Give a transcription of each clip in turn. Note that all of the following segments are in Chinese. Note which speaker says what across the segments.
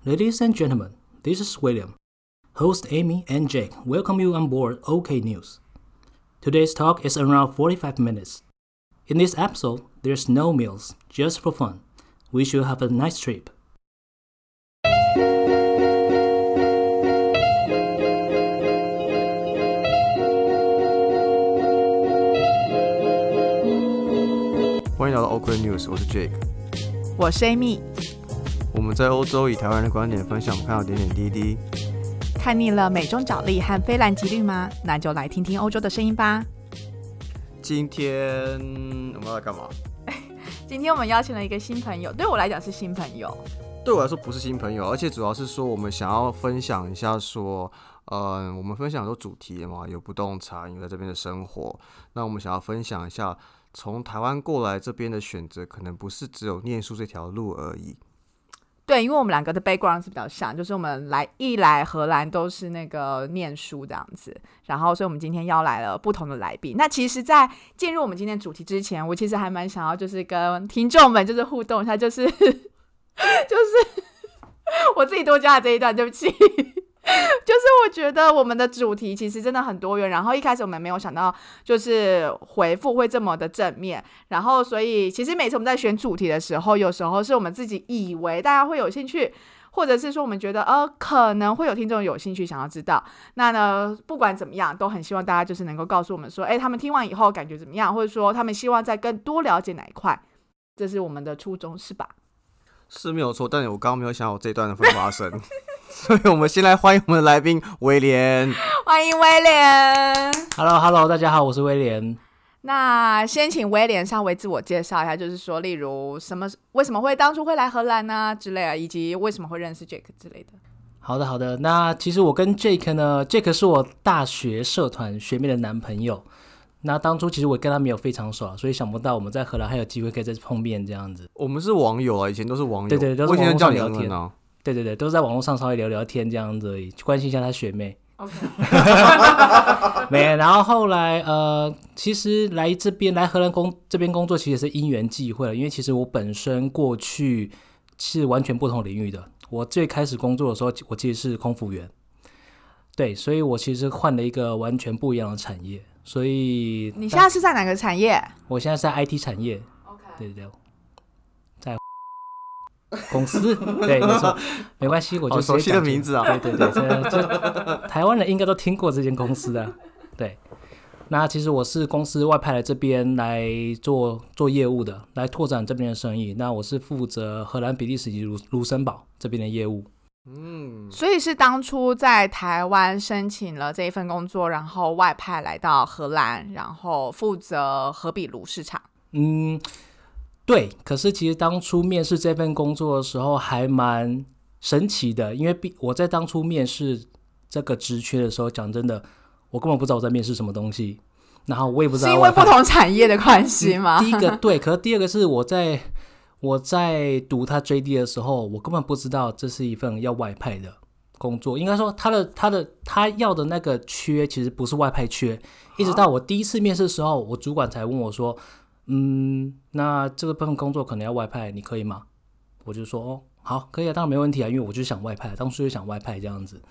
Speaker 1: Ladies and gentlemen, this is William. Host Amy and Jake welcome you on board OK News. Today's talk is around 45 minutes. In this episode, there's no meals, just for fun. We should have a nice trip.
Speaker 2: 欢迎来到 OK News，我是 Jake。
Speaker 3: 我是 Amy，
Speaker 2: 我们在欧洲以台湾人的观点分享我们看到点点滴滴。
Speaker 3: 看腻了美中角力和非蓝即绿吗？那就来听听欧洲的声音吧。
Speaker 2: 今天我们要来干嘛？
Speaker 3: 今天我们邀请了一个新朋友，对我来讲是新朋友。
Speaker 2: 对我来说不是新朋友，而且主要是说我们想要分享一下说，嗯，我们分享很多主题嘛，有不动产，有在这边的生活。那我们想要分享一下，从台湾过来这边的选择，可能不是只有念书这条路而已。
Speaker 3: 对，因为我们两个的 background 是比较像，就是我们来一来荷兰都是那个念书这样子，然后所以我们今天邀来了不同的来宾。那其实，在进入我们今天主题之前，我其实还蛮想要就是跟听众们就是互动一下，就是 就是 我自己多加了这一段，对不起。就是我觉得我们的主题其实真的很多元，然后一开始我们没有想到就是回复会这么的正面，然后所以其实每次我们在选主题的时候，有时候是我们自己以为大家会有兴趣，或者是说我们觉得呃可能会有听众有兴趣想要知道，那呢不管怎么样，都很希望大家就是能够告诉我们说，哎，他们听完以后感觉怎么样，或者说他们希望再更多了解哪一块，这是我们的初衷，是吧？
Speaker 2: 是没有错，但我刚刚没有想好这一段的会发生，所以我们先来欢迎我们的来宾威廉。
Speaker 3: 欢迎威廉。
Speaker 1: Hello Hello，大家好，我是威廉。
Speaker 3: 那先请威廉稍微自我介绍一下，就是说，例如什么为什么会当初会来荷兰呢、之类啊，以及为什么会认识 Jake 之类的。
Speaker 1: 好的好的，那其实我跟 Jake 呢，Jake 是我大学社团学妹的男朋友。那当初其实我跟他没有非常熟啊，所以想不到我们在荷兰还有机会可以再碰面这样子。
Speaker 2: 我们是网友啊，以前都是网友，
Speaker 1: 对对都是
Speaker 2: 我以前叫你
Speaker 1: 网络上聊天
Speaker 2: 啊。
Speaker 1: 对对对，都是在网络上稍微聊聊天这样子而已，关心一下他学妹。
Speaker 3: OK，
Speaker 1: 没，然后后来呃，其实来这边来荷兰工这边工作，其实是因缘际会了，因为其实我本身过去是完全不同领域的。我最开始工作的时候，我其实是空服员，对，所以我其实换了一个完全不一样的产业。所以
Speaker 3: 你现在是在哪个产业
Speaker 1: 我现在是在 IT 产业
Speaker 3: ，？OK，
Speaker 1: 对对对，在公司，对，没错，没关系，我就
Speaker 2: 好熟悉的名字啊
Speaker 1: 对对对，这这台湾人应该都听过这间公司的，对。那其实我是公司外派来这边来做做业务的，来拓展这边的生意。那我是负责荷兰、比利时以及卢卢森堡这边的业务。
Speaker 2: 嗯，
Speaker 3: 所以是当初在台湾申请了这一份工作，然后外派来到荷兰，然后负责荷比卢市场。
Speaker 1: 嗯，对。可是其实当初面试这份工作的时候还蛮神奇的，因为毕我在当初面试这个职缺的时候，讲真的，我根本不知道我在面试什么东西，然后我也不知
Speaker 3: 是因为不同产业的关系吗？
Speaker 1: 第一个对，可是第二个是我在我在读他 JD 的时候，我根本不知道这是一份要外派的工作。应该说，他的他的他要的那个缺其实不是外派缺，一直到我第一次面试的时候，我主管才问我说：“嗯，那这个部分工作可能要外派，你可以吗？”我就说：“哦，好，可以啊，当然没问题啊，因为我就想外派，当初就想外派这样子。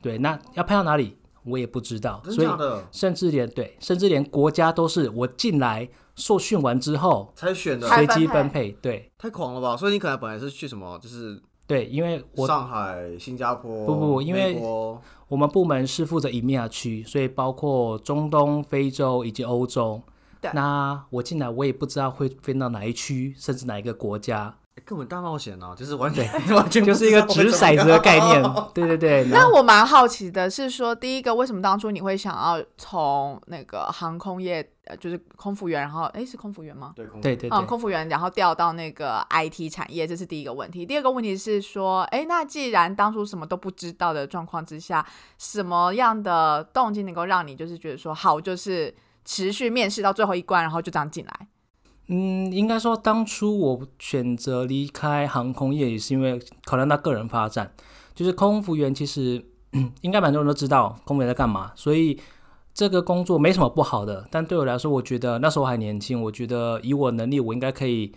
Speaker 1: 对，那要派到哪里，我也不知道，
Speaker 2: 真
Speaker 1: 所以甚至连对，甚至连国家都是我进来受训完之后
Speaker 2: 才选的，
Speaker 1: 随机
Speaker 3: 分
Speaker 1: 分配。对
Speaker 2: 太狂了吧？所以你可能本来是去什么，就是
Speaker 1: 对，因为我
Speaker 2: 上海、新加坡，
Speaker 1: 不不不因为
Speaker 2: 美国
Speaker 1: 我们部门是负责 EMEA 区，所以包括中东、非洲以及欧洲。
Speaker 3: 对
Speaker 1: 那我进来我也不知道会飞到哪一区，甚至哪一个国家，
Speaker 2: 欸根本大冒险啊，就是完全 完全
Speaker 1: 就是一个掷骰子的概念。对对对。
Speaker 3: 那我蛮好奇的是说，第一个，为什么当初你会想要从那个航空业，呃，就是空服员，然后，诶，是空服员吗？
Speaker 2: 对
Speaker 1: 对对嗯，
Speaker 3: 空服员，然后调到那个 IT 产业，这是第一个问题。第二个问题是说，诶，那既然当初什么都不知道的状况之下，什么样的动机能够让你就是觉得说，好，就是持续面试到最后一关，然后就这样进来？
Speaker 1: 嗯，应该说当初我选择离开航空业也是因为考量到个人发展，就是空服员其实 应该蛮多人都知道空服员在干嘛，所以这个工作没什么不好的。但对我来说，我觉得那时候我还年轻，我觉得以我能力，我应该可以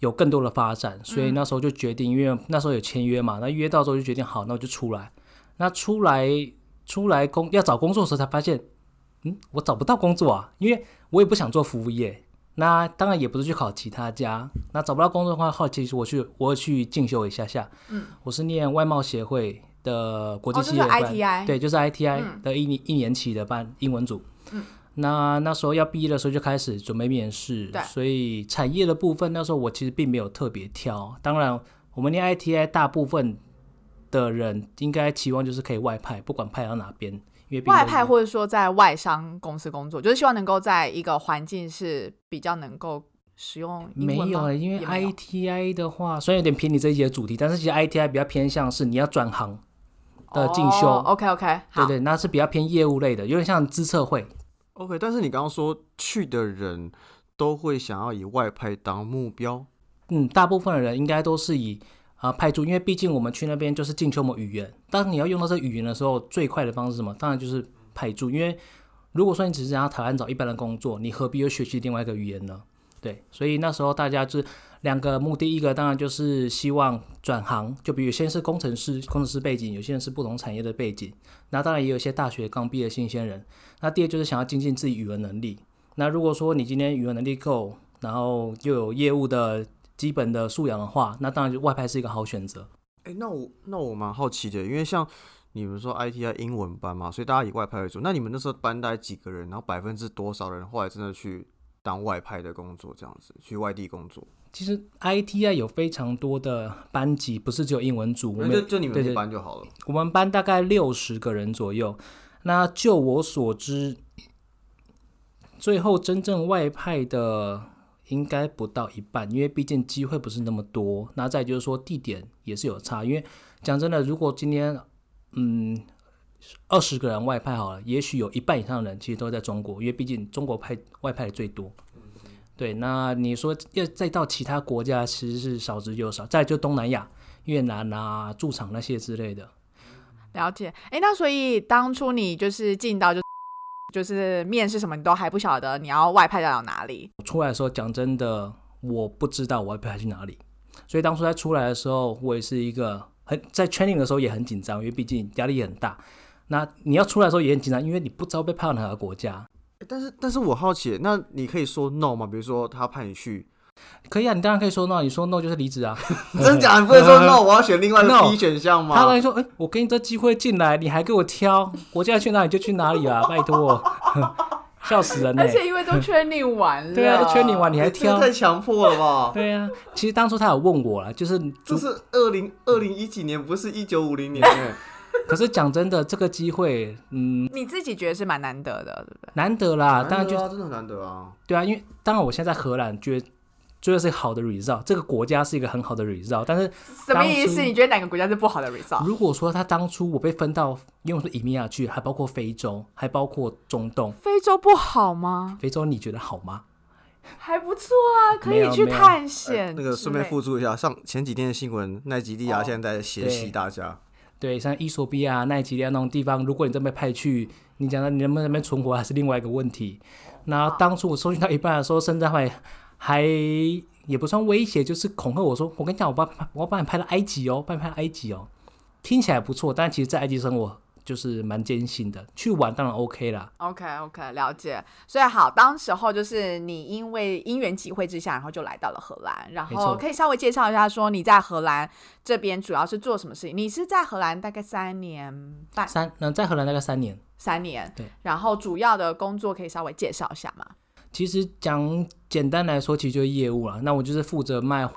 Speaker 1: 有更多的发展，所以那时候就决定，因为那时候有签约嘛，那约到之后就决定好，那我就出来。那出来出来工要找工作的时候才发现，嗯，我找不到工作啊，因为我也不想做服务业。那当然也不是去考其他家，那找不到工作的话，后其实我去我去进修一下下，
Speaker 3: 嗯，
Speaker 1: 我是念外贸协会的国际企业班
Speaker 3: ，ITI，
Speaker 1: 对，就是 ITI
Speaker 3: 嗯
Speaker 1: 的一年、一年期的班英文组。
Speaker 3: 嗯，
Speaker 1: 那那时候要毕业的时候就开始准备面试，所以产业的部分那时候我其实并没有特别挑。当然，我们念 ITI 大部分的人应该期望就是可以外派，不管派到哪边，因为
Speaker 3: 外派或者说在外商公司工作，就是希望能够在一个环境是比较能够使用英文
Speaker 1: 没有了，因为？ITI 的话，虽然有点偏离这一节的主题，但是其实 ITI 比较偏向是你要转行的进修
Speaker 3: ，OK OK，好，
Speaker 1: 对对，那是比较偏业务类的，有点像资策会。
Speaker 2: OK，但是你刚刚说去的人都会想要以外派当目标，
Speaker 1: 嗯，大部分的人应该都是以啊、派驻，因为毕竟我们去那边就是进修某语言。当你要用到这语言的时候，最快的方式是什么？当然就是派驻，因为如果说你只是想要台湾找一般的工作，你何必又学习另外一个语言呢？对，所以那时候大家就是两个目的，一个当然就是希望转行，就比如有些人是工程师，工程师背景，有些人是不同产业的背景，那当然也有一些大学刚毕业新鲜人。那第二就是想要精进自己语文能力。那如果说你今天语文能力够，然后又有业务的基本的素养的话，那当然就外派是一个好选择。
Speaker 2: 哎、那我那我蛮好奇的，因为像你们说 ITI 英文班嘛，所以大家以外派为主。那你们那时候班大概几个人？然后百分之多少人后来真的去当外派的工作，这样子去外地工作？
Speaker 1: 其实 ITI 有非常多的班级，不是只有英文组，我们
Speaker 2: 那就就你们那
Speaker 1: 对对
Speaker 2: 班就好了。
Speaker 1: 我们班大概六十个人左右。那就我所知，最后真正外派的应该不到一半，因为毕竟机会不是那么多。那再就是说地点也是有差，因为讲真的，如果今天嗯二十个人外派好了，也许有一半以上的人其实都在中国，因为毕竟中国派外派的最多。对，那你说要再到其他国家，其实是少之又少。再就东南亚、越南啊、驻场那些之类的。
Speaker 3: 了解。哎，那所以当初你就是进到就就是面试什么，你都还不晓得你要外派到哪里。
Speaker 1: 出来的时候，讲真的，我不知道我要派去哪里，所以当初在出来的时候，我也是一个很在 training 的时候也很紧张，因为毕竟压力也很大。那你要出来的时候也很紧张，因为你不知道被派到哪个国家。
Speaker 2: 欸但是但是我好奇，那你可以说 no 吗？比如说他派你去，
Speaker 1: 可以啊，你当然可以说 no，你说 no 就是离职啊。
Speaker 2: 真假？你不会说 no，我要选另外一个
Speaker 1: No
Speaker 2: B 选项吗？
Speaker 1: 他当然说，哎、我给你这机会进来，你还给我挑，我叫你去哪里就去哪里啊，拜托，笑死人呢、
Speaker 3: 而且因为都 training 完了，
Speaker 1: 对啊，就圈你完你还挑。
Speaker 2: 太强迫了吧？
Speaker 1: 对啊，其实当初他有问我了，就是
Speaker 2: 这是二零二零一几年，不是一九五零年欸
Speaker 1: 可是讲真的，这个机会，嗯，
Speaker 3: 你自己觉得是蛮难得的，对不对？
Speaker 1: 难得啦。当然就
Speaker 2: 真的很难得啊。
Speaker 1: 对啊，因为当然我现在在荷兰，觉得觉得是好的 result，这个国家是一个很好的 result。但是
Speaker 3: 什么意思？你觉得哪个国家是不好的 result？
Speaker 1: 如果说他当初我被分到，因为我是以米亚去，还包括非洲，还包括中东，
Speaker 3: 非洲不好吗？
Speaker 1: 非洲你觉得好吗？
Speaker 3: 还不错啊，可以去探险
Speaker 2: 那个顺便附注一下，上前几天的新闻，奈及利亚
Speaker 3: 哦
Speaker 2: 现在在血洗大家。
Speaker 1: 对，像伊索比亚、奈及利亚那种地方，如果你真被派去，你讲的你能不能那边存活，还是另外一个问题。那当初我搜寻到一半的时候，甚至还还也不算威胁，就是恐吓我说：“我跟你讲，我把我要把你拍到埃及哦，把你拍到埃及哦。”听起来不错，但其实，在埃及生活就是蛮艰辛的。去玩当然 OK 啦
Speaker 3: ，OK OK，了解。所以好，当时候就是你因为因缘际会之下，然后就来到了荷兰，然后可以稍微介绍一下，说你在荷兰这边主要是做什么事情？你是在荷兰大概三年半，
Speaker 1: 三嗯，在荷兰大概三年。
Speaker 3: 三年，
Speaker 1: 对。
Speaker 3: 然后主要的工作可以稍微介绍一下吗？
Speaker 1: 其实讲简单来说，其实就是业务啦。那我就是负责卖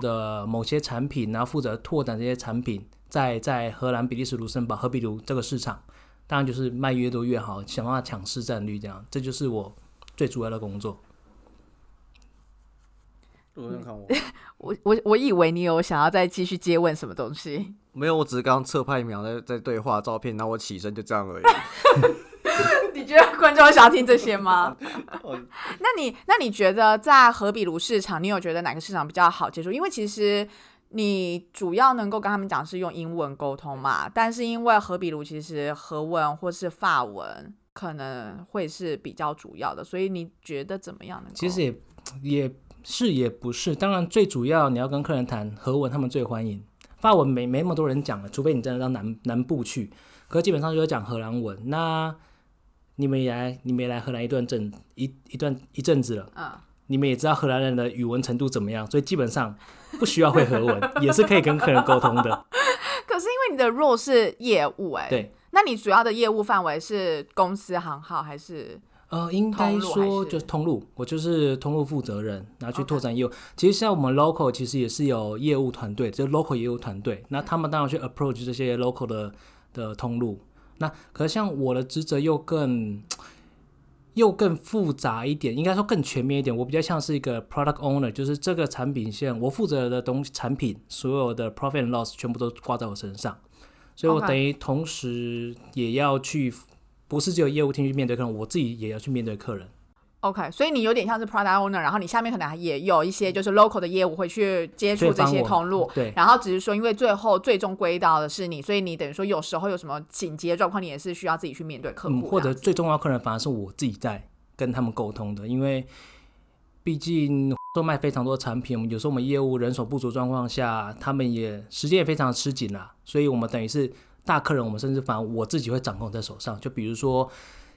Speaker 1: 的某些产品，然后负责拓展这些产品，在在荷兰、比利时、卢森堡、和比卢这个市场，当然就是卖越多越好，想办法抢市占率，这样，这就是我最主要的工作。
Speaker 2: 路人看我，
Speaker 3: 我我我以为你有想要再继续接问什么东西，
Speaker 2: 没有，我只是刚刚侧拍一秒在在对话照片，然后我起身就这样而已。
Speaker 3: 你觉得观众想要听这些吗？
Speaker 2: 哦
Speaker 3: 那你那你觉得在和比卢市场，你有觉得哪个市场比较好接触？因为其实你主要能够跟他们讲是用英文沟通嘛，但是因为和比卢其实荷文或是法文可能会是比较主要的，所以你觉得怎么样呢？
Speaker 1: 其实也也是也不是，当然最主要你要跟客人谈荷文，他们最欢迎。法文没没那么多人讲了，除非你真的到南南部去，可基本上就是讲荷兰文。那你们也来，你们也来荷兰一段阵一一段一阵子了，
Speaker 3: 嗯，
Speaker 1: 你们也知道荷兰人的语文程度怎么样，所以基本上不需要会荷文，也是可以跟客人沟通的。
Speaker 3: 可是因为你的 role 是业务、哎，，
Speaker 1: 对，
Speaker 3: 那你主要的业务范围是公司行号还是？
Speaker 1: 呃，应该说就是通路，我就是通路负责人，然后去拓展业务。其实像我们 local 其实也是有业务团队，就是 local 业务团队，那他们当然去 approach 这些 local 的的通路。那可是像我的职责又更 又更复杂一点，应该说更全面一点。我比较像是一个 product owner，就是这个产品线我负责的东西产品，所有的 profit and loss 全部都挂在我身上，所以我等于同时也要去，不是只有业务厅去面对客人，我自己也要去面对客人。
Speaker 3: OK，所以你有点像是 product owner，然后你下面可能也有一些就是 local 的业务会去接触这些通路，
Speaker 1: 对。
Speaker 3: 然后只是说因为最后最终归到的是你，所以你等于说有时候有什么紧急的状况，你也是需要自己去面对客户
Speaker 1: 或者最重要客人反而是我自己在跟他们沟通的，因为毕竟 售卖非常多产品，有时候我们业务人手不足状况下，他们也时间也非常吃紧啦，所以我们等于是大客人，我们甚至反而我自己会掌控在手上，就比如说。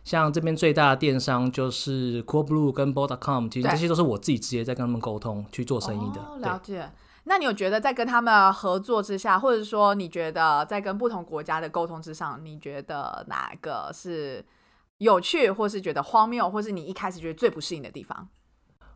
Speaker 1: 像这边最大的电商就是 Coolblue 跟 Bo.com，其实
Speaker 3: 对
Speaker 1: 这些都是我自己直接在跟他们沟通去做生意的。
Speaker 3: 哦，了解。那你有觉得在跟他们合作之下，或者说你觉得在跟不同国家的沟通之上，你觉得哪个是有趣，或是觉得荒谬，或是你一开始觉得最不适应的地方？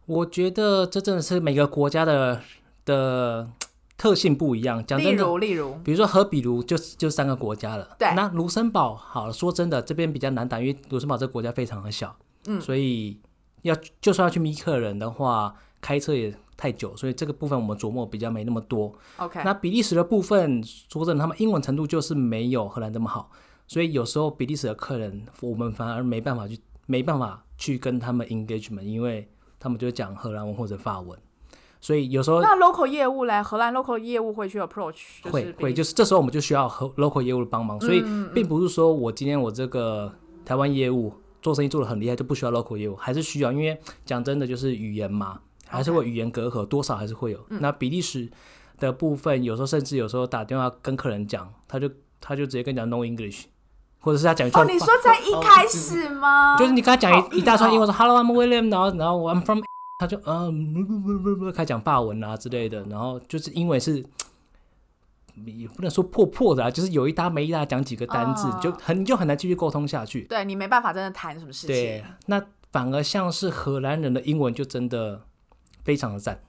Speaker 1: 我觉得这真的是每个国家的的特性不一样。讲真的，
Speaker 3: 如，例如，
Speaker 1: 比如说和比如就就三个国家了，
Speaker 3: 对。
Speaker 1: 那卢森堡好了，说真的，这边比较难打，因为卢森堡这个国家非常的小，
Speaker 3: 嗯。
Speaker 1: 所以要就算要去咪客人的话，开车也太久，所以这个部分我们琢磨比较没那么多。
Speaker 3: OK，
Speaker 1: 那比利时的部分，说真的，他们英文程度就是没有荷兰这么好，所以有时候比利时的客人，我们反而没办法去没办法去跟他们 engagement，因为他们就讲荷兰文或者法文，所以有时候
Speaker 3: 那 local 业务嘞，荷兰 local 业务会去 approach，就是
Speaker 1: 会会，就是这时候我们就需要和 local 业务的帮忙，所以
Speaker 3: 嗯
Speaker 1: 并不是说我今天我这个台湾业务做生意做的很厉害就不需要 local 业务，还是需要，因为讲真的就是语言嘛，还是会语言隔阂，多少还是会有。
Speaker 3: 嗯
Speaker 1: 那比利时的部分，有时候甚至有时候打电话跟客人讲，他就他就直接跟你讲 no English，或者是他讲一
Speaker 3: 哦，
Speaker 1: 串
Speaker 3: 你说在一开始吗？
Speaker 1: 就是你跟他讲一一大串英文
Speaker 3: 哦
Speaker 1: 说 Hello I'm William，然后然后 I'm from，他就啊不不不不不开始讲法文啊之类的，然后就是因为是也不能说破破的啊，就是有一搭没一搭讲几个单字，
Speaker 3: 哦
Speaker 1: 就很你就很难继续沟通下去。
Speaker 3: 对你没办法真的谈什么事
Speaker 1: 对
Speaker 3: 情。，
Speaker 1: 那反而像是荷兰人的英文就真的非常的赞，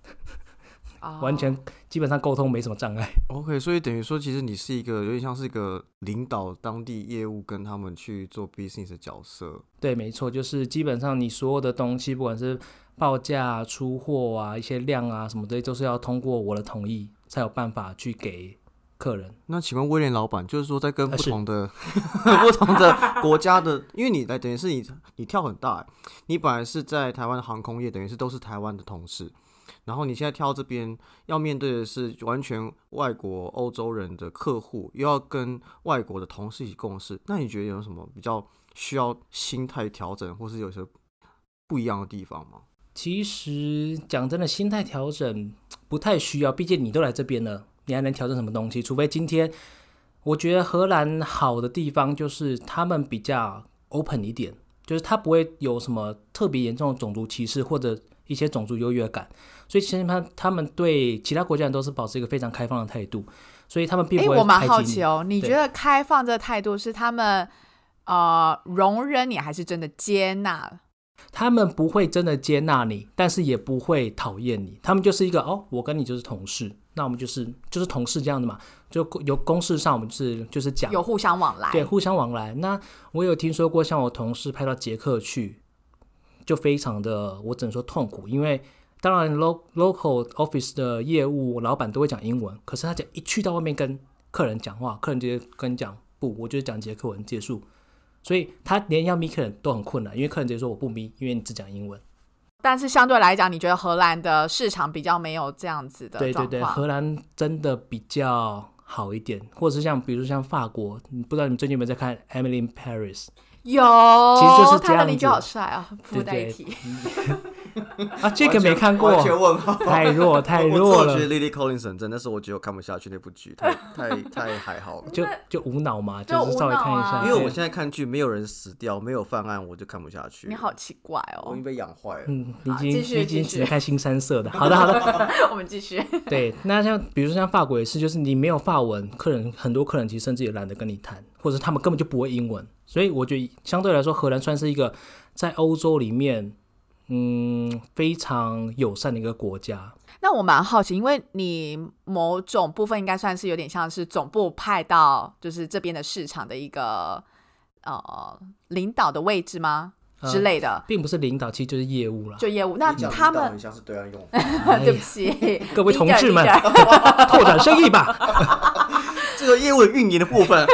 Speaker 3: 哦
Speaker 1: 完全基本上沟通没什么障碍。
Speaker 2: OK，所以等于说，其实你是一个有点像是一个领导当地业务跟他们去做 business 的角色。
Speaker 1: 对，没错，就是基本上你所有的东西，不管是报价、出货啊、一些量啊什么的，都是要通过我的同意才有办法去给客人。
Speaker 2: 那请问威廉老板，就是说在跟不同的、不同的国家的，因为你来等于是你你跳很大欸，你本来是在台湾的航空业，等于是都是台湾的同事，然后你现在跳这边，要面对的是完全外国欧洲人的客户，又要跟外国的同事一起共事，那你觉得有什么比较需要心态调整，或是有些不一样的地方吗？
Speaker 1: 其实讲真的，心态调整不太需要，毕竟你都来这边了，你还能调整什么东西？除非今天，我觉得荷兰好的地方就是他们比较 open 一点，就是他不会有什么特别严重的种族歧视或者一些种族优越感，所以其实他他们对其他国家人都是保持一个非常开放的态度，所以他们并
Speaker 3: 哎，
Speaker 1: 不会
Speaker 3: 我蛮。好奇哦，你觉得开放这个态度是他们呃容忍你，还是真的接纳？
Speaker 1: 他们不会真的接纳你，但是也不会讨厌你。他们就是一个哦，我跟你就是同事，那我们就是就是同事这样的嘛，就有公事上我们就是就是讲
Speaker 3: 有互相往来？
Speaker 1: 对互相往来。那我有听说过，像我同事派到捷克去，就非常的我只能说痛苦，因为当然 lo local office 的业务老板都会讲英文，可是他讲一去到外面跟客人讲话，客人直接跟你讲不，我就是讲捷克文结束。所以他连要咪客人都很困难，因为客人直接说我不咪，因为你只讲英文。
Speaker 3: 但是相对来讲，你觉得荷兰的市场比较没有这样子的
Speaker 1: 对对对，荷兰真的比较好一点，或者是像比如说像法国，你不知道你们最近有没有在看《Emily in Paris》？
Speaker 3: 有，
Speaker 1: 其实就是这样子
Speaker 3: 他的邻居好帅啊，附
Speaker 1: 对对
Speaker 3: 带一提。
Speaker 1: 啊，这个没看过，
Speaker 2: 完全问号。
Speaker 1: 太弱 太弱了
Speaker 2: 我觉，得 Lily Collins 真的是我觉得我看不下去那部剧，太 太太还好了。
Speaker 1: 就就无脑嘛，
Speaker 3: 就
Speaker 1: 就是稍微看一下，
Speaker 2: 因为我现在看剧，没有人死掉，没有犯案，我就看不下去。
Speaker 3: 你好奇怪哦
Speaker 2: 我已经。被养坏了。
Speaker 1: 嗯，你已经
Speaker 3: 继续继续
Speaker 1: 你已经只能看新三色的。好的好的，
Speaker 3: 我们继续。
Speaker 1: 对，那像比如说像法国也是，就是你没有法文，客人很多客人其实甚至也懒得跟你谈，或者他们根本就不会英文，所以我觉得相对来说，荷兰算是一个在欧洲里面，嗯，非常友善的一个国家。
Speaker 3: 那我蛮好奇，因为你某种部分应该算是有点像是总部派到就是这边的市场的一个呃领导的位置吗、
Speaker 1: 呃
Speaker 3: 之类的？
Speaker 1: 并不是领导，其实就是业务啦。
Speaker 3: 就业务，那他们
Speaker 2: 像是对岸用
Speaker 3: 对不起，
Speaker 1: 各位同志们拓展生意吧。
Speaker 2: 这个业务运营的部分，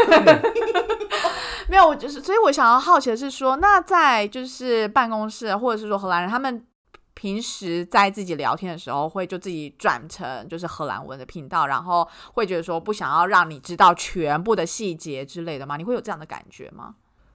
Speaker 3: 没有，我就是，所以我想要好奇的是说，那在就是办公室或者是说荷兰人，他们平时在自己聊天的时候，会就自己转成就是荷兰文的频道，然后会觉得说不想要让你知道全部的细节之类的吗？你会有这样的感觉吗？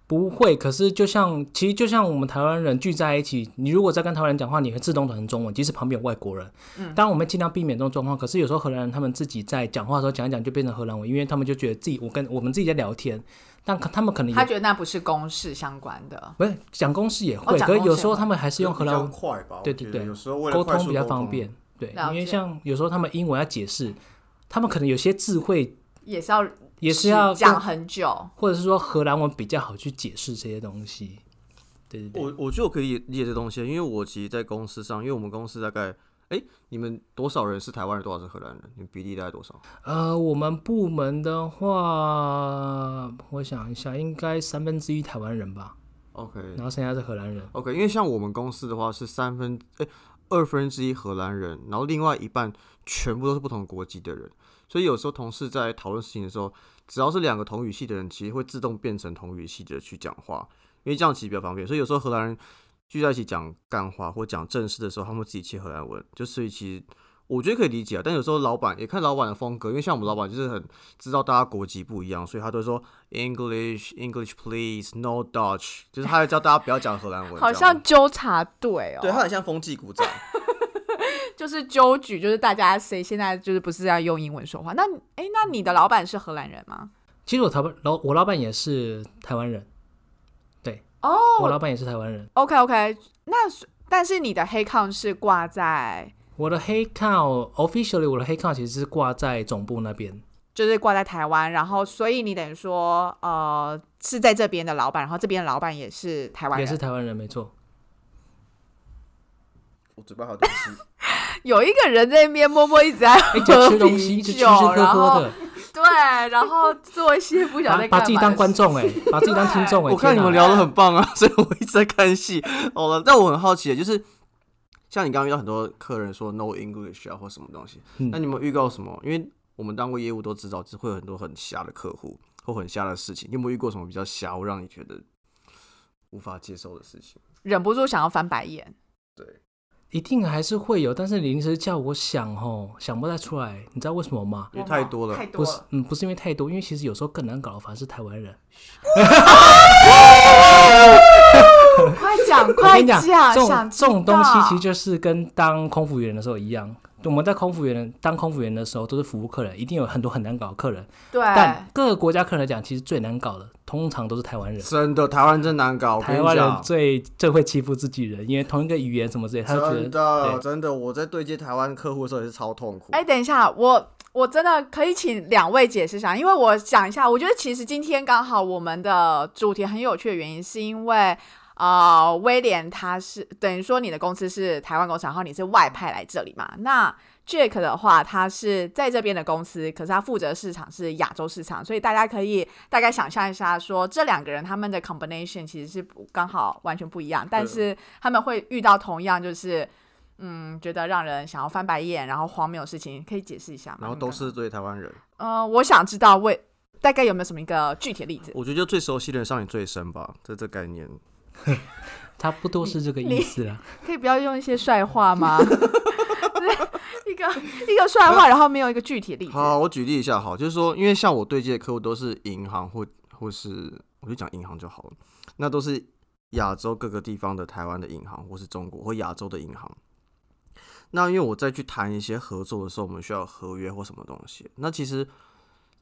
Speaker 1: 不会，可是就像其实就像我们台湾人聚在一起，你如果在跟台湾人讲话，你会自动转成中文，即使旁边有外国人。
Speaker 3: 嗯
Speaker 1: 当然我们尽量避免这种状况。可是有时候荷兰人他们自己在讲话的时候讲一讲就变成荷兰文，因为他们就觉得自己我跟我们自己在聊天，但可他们可能
Speaker 3: 他觉得那不是公事相关的，
Speaker 1: 不是讲公式也会，
Speaker 3: 哦
Speaker 1: 可是有时候他们还是用荷兰
Speaker 2: 比
Speaker 1: 文
Speaker 2: 快吧？
Speaker 1: 对对对
Speaker 2: 我觉得有时候为了
Speaker 1: 沟通比较方便。对，因为像有时候他们英文要解释，他们可能有些字汇
Speaker 3: 也是要
Speaker 1: 也是要
Speaker 3: 讲很久。
Speaker 1: 或者是说荷兰文比较好去解释这些东西。对对对，
Speaker 2: 我我觉得我可以理解这东西，因为我其实，在公司上，因为我们公司大概，哎、你们多少人是台湾人，多少是荷兰人？你们比例大概多少？
Speaker 1: 呃，我们部门的话，我想一下，应该三分之一台湾人吧
Speaker 2: ，OK
Speaker 1: 然后剩下是荷兰人。
Speaker 2: OK，因为像我们公司的话是三分哎、二分之一荷兰人，然后另外一半全部都是不同国籍的人，所以有时候同事在讨论事情的时候，只要是两个同语系的人，其实会自动变成同语系的去讲话，因为这样其实比较方便。所以有时候荷兰人聚在一起讲干话或讲正事的时候，他们会自己切荷兰文，就所以其实。我觉得可以理解啊，但有时候老板也看老板的风格，因为像我们老板就是很知道大家国籍不一样，所以他都说 English English please no Dutch，就是他要叫大家不要讲荷兰文，
Speaker 3: 好像纠察队哦，
Speaker 2: 对，他很像风纪股长。
Speaker 3: 就是纠举，就是大家谁现在就是不是要用英文说话？那哎，那你的老板是荷兰人吗？
Speaker 1: 其实我台湾老我老板也是台湾人，对，
Speaker 3: 哦
Speaker 1: 我老板也是台湾人。
Speaker 3: ，OK OK，那但是你的黑抗是挂在
Speaker 1: 我的黑 count officially 我的黑 count 其实是挂在总部那边，
Speaker 3: 就是挂在台湾，然后所以你等于说呃是在这边的老板，然后这边的老板也是台湾
Speaker 1: 也，是台湾人，没错。
Speaker 2: 我嘴巴还有东西，
Speaker 3: 有一个人在那边默默一直在喝
Speaker 1: 吃东西，
Speaker 3: 啤
Speaker 1: 一直吃吃
Speaker 3: 酒，
Speaker 1: 喝
Speaker 3: 然后
Speaker 1: 喝的，
Speaker 3: 对，然后做一些不晓得在
Speaker 1: 把把自己当观众哎、把自己当听众哎、
Speaker 2: 我看你们聊的很棒啊，所以我一直在看戏。好了，但我很好奇的就是，像你刚刚遇到很多客人说 no English 啊或什么东西，
Speaker 1: 嗯
Speaker 2: 那你们有遇到什么？因为我们当过业务都知道，就会有很多很瞎的客户或很瞎的事情。你有没有遇过什么比较瞎，或让你觉得无法接受的事情？
Speaker 3: 忍不住想要翻白眼。
Speaker 2: 对，
Speaker 1: 一定还是会有，但是你临时叫我想哦，想不太出来，你知道为什么吗？
Speaker 2: 因为太多了
Speaker 3: 太。多
Speaker 1: 不是。，嗯，不是因为太多，因为其实有时候更难搞的反而是台湾人。
Speaker 3: 快讲，
Speaker 1: 我
Speaker 3: 快
Speaker 1: 讲，这种这种东西其实就是跟当空服员的时候一样。我们在空服员当空服员的时候，都是服务客人，一定有很多很难搞的客人。
Speaker 3: 对，
Speaker 1: 但各个国家客人来讲，其实最难搞的，通常都是台湾人。
Speaker 2: 真的，台湾真难搞。
Speaker 1: 台湾人，最最会欺负自己人，因为同一个语言什么之类，他就觉
Speaker 2: 真
Speaker 1: 得
Speaker 2: 的
Speaker 1: 对
Speaker 2: 真的，我在对接台湾客户的时候也是超痛苦。
Speaker 3: 哎，等一下，我我真的可以请两位解释一下，因为我想一下，我觉得其实今天刚好我们的主题很有趣的原因，是因为呃，威廉他是等于说你的公司是台湾工厂，然后你是外派来这里嘛？那 Jack 的话，他是在这边的公司，可是他负责市场是亚洲市场，所以大家可以大概想象一下说这两个人他们的 combination 其实是不刚好完全不一样，但是他们会遇到同样就是。嗯，觉得让人想要翻白眼，然后荒谬的事情，可以解释一下吗？
Speaker 2: 然后都是对台湾人，
Speaker 3: 呃，我想知道为大概有没有什么一个具体的例子？
Speaker 2: 我觉得就最熟悉的人伤你最深吧，这这概念。
Speaker 1: 差不多是这个意思啦。
Speaker 3: 可以不要用一些帅话吗？一个一个帅话，然后没有一个具体的例子。
Speaker 2: 好，我举例一下，好，就是说，因为像我对接的客户都是银行或或是，我就讲银行就好了，那都是亚洲各个地方的台湾的银行，或是中国或亚洲的银行。那因为我再去谈一些合作的时候，我们需要合约或什么东西。那其实，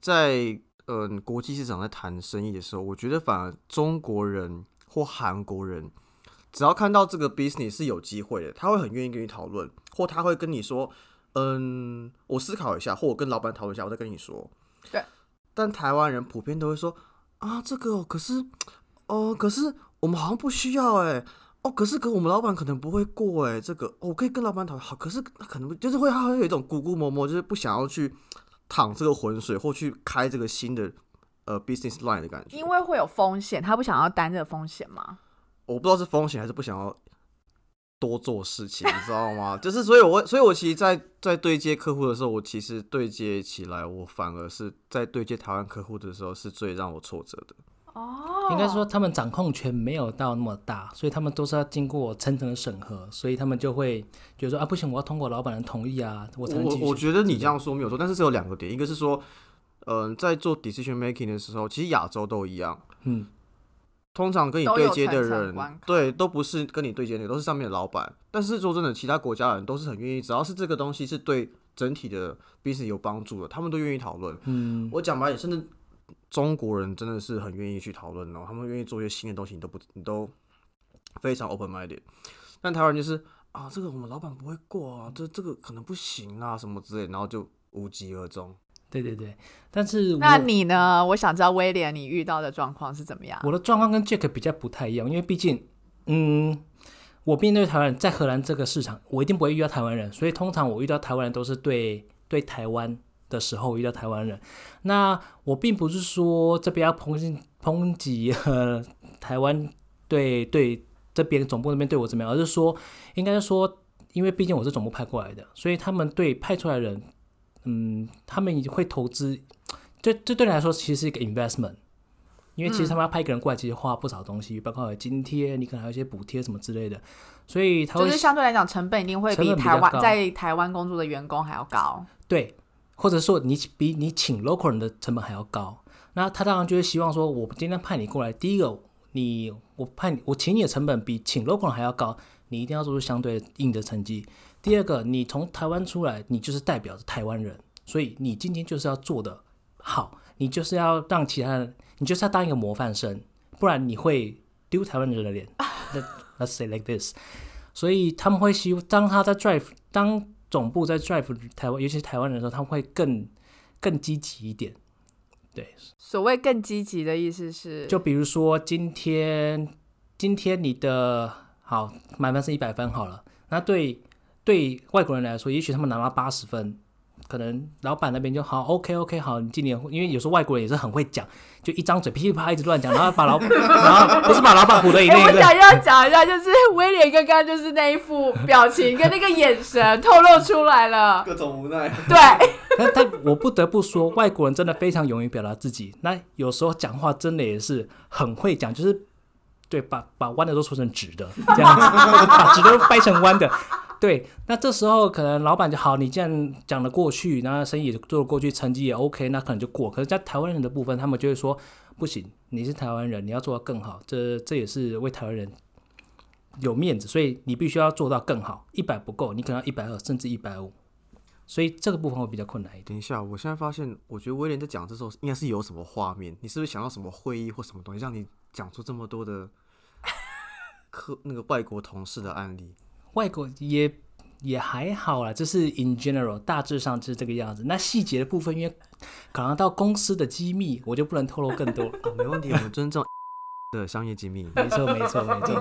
Speaker 2: 在嗯国际市场在谈生意的时候，我觉得反而中国人或韩国人，只要看到这个 business 是有机会的，他会很愿意跟你讨论，或他会跟你说，嗯，我思考一下，或我跟老板讨论一下，我再跟你说。
Speaker 3: 对。
Speaker 2: 但台湾人普遍都会说，啊，这个可是，哦，可是我们好像不需要哎。哦，可是，可我们老板可能不会过哎，这个我可以跟老板讨论。好，可是可能就是会，他会有一种咕咕摸摸，就是不想要去淌这个浑水，或去开这个新的呃 business line 的感觉。
Speaker 3: 因为会有风险，他不想要担这个风险吗？
Speaker 2: 我不知道是风险还是不想要多做事情，你知道吗？就是，所以我，所以我其实，在在对接客户的时候，我其实对接起来，我反而是在对接台湾客户的时候，是最让我挫折的。
Speaker 3: 哦，
Speaker 1: 应该说他们掌控权没有到那么大，所以他们都是要经过层层的审核，所以他们就会觉得说啊，不行，我要通过老板的同意啊，我才能。
Speaker 2: 我我觉得你这样说没有错，但是只有两个点，一个是说，嗯、在做 decision making 的时候，其实亚洲都一样，
Speaker 1: 嗯，
Speaker 2: 通常跟你对接的人，对，都不是跟你对接的，都是上面的老板。但是说真的，其他国家的人都是很愿意，只要是这个东西是对整体的 business 有帮助的，他们都愿意讨论。
Speaker 1: 嗯，
Speaker 2: 我讲白点，甚至中国人真的是很愿意去讨论哦，他们愿意做一些新的东西，你都不，你都非常 open minded。但台湾人就是啊，这个我们老板不会过啊，这这个可能不行啊，什么之类，然后就无疾而终。
Speaker 1: 对对对，但是
Speaker 3: 那你呢？我想知道威廉你遇到的状况是怎么样？
Speaker 1: 我的状况跟 Jack 比较不太一样，因为毕竟，嗯，我面对台湾人，在荷兰这个市场，我一定不会遇到台湾人，所以通常我遇到台湾人都是对对台湾的时候遇到台湾人。那我并不是说这边要抨击抨击呃台湾对对这边总部那边对我怎么样，而是说应该是说，因为毕竟我是总部派过来的，所以他们对派出来的人，嗯，他们会投资，这这对你来说其实是一个 investment。因为其实他们要派一个人过来，其实花不少东西，包括有津贴，你可能还有一些补贴什么之类的，所以他
Speaker 3: 就是相对来讲，成本一定会比台湾在台湾工作的员工还要高。
Speaker 1: 对，或者说你比你请 local 人的成本还要高，那他当然就会希望说，我今天派你过来，第一个你我派你我请你的成本比请 local 人还要高，你一定要做出相对应的成绩。第二个，你从台湾出来，你就是代表着台湾人，所以你今天就是要做的好，你就是要让其他人，你就是要当一个模范生，不然你会丢台湾人的脸。Let- Let's say like this。所以他们会希望，当他在 drive，当总部在 drive 台湾，尤其是台湾人的时候，他们会更更积极一点。对，
Speaker 3: 所谓更积极的意思是，
Speaker 1: 就比如说今天，今天你的好满分是一百分好了，那对对外国人来说，也许他们拿到八十分，可能老板那边就好，OK OK 好，你今年因为有时候外国人也是很会讲，就一张嘴噼里啪啦一直乱讲，然后把老 然后不是把老板唬得一
Speaker 3: 哎、
Speaker 1: 愣一愣，
Speaker 3: 我想要讲一下，就是威廉刚刚就是那一副表情跟那个眼神透露出来了。
Speaker 2: 各种无奈。
Speaker 3: 对，
Speaker 1: 但但我不得不说，外国人真的非常勇于表达自己。那有时候讲话真的也是很会讲，就是对把把弯的都说成直的，这样子 把直的都掰成弯的。对，那这时候可能老板就好，你既然讲得过去，然后生意也做得过去，成绩也 OK，那可能就过。可是，在台湾人的部分，他们就会说不行，你是台湾人，你要做到更好，这这也是为台湾人有面子，所以你必须要做到更好。一百不够，你可能要一百二，甚至一百五。所以这个部分会比较困难一点。
Speaker 2: 等一下，我现在发现，我觉得威廉在讲这时候应该是有什么画面，你是不是想到什么会议或什么东西，让你讲出这么多的 客那个外国同事的案例？
Speaker 1: 外国也也还好啦，就是 in general 大致上就是这个样子。那细节的部分，因为考量到公司的机密，我就不能透露更多了。
Speaker 2: 哦，没问题，我们尊重 的商业机密。
Speaker 1: 没错，没错，没错。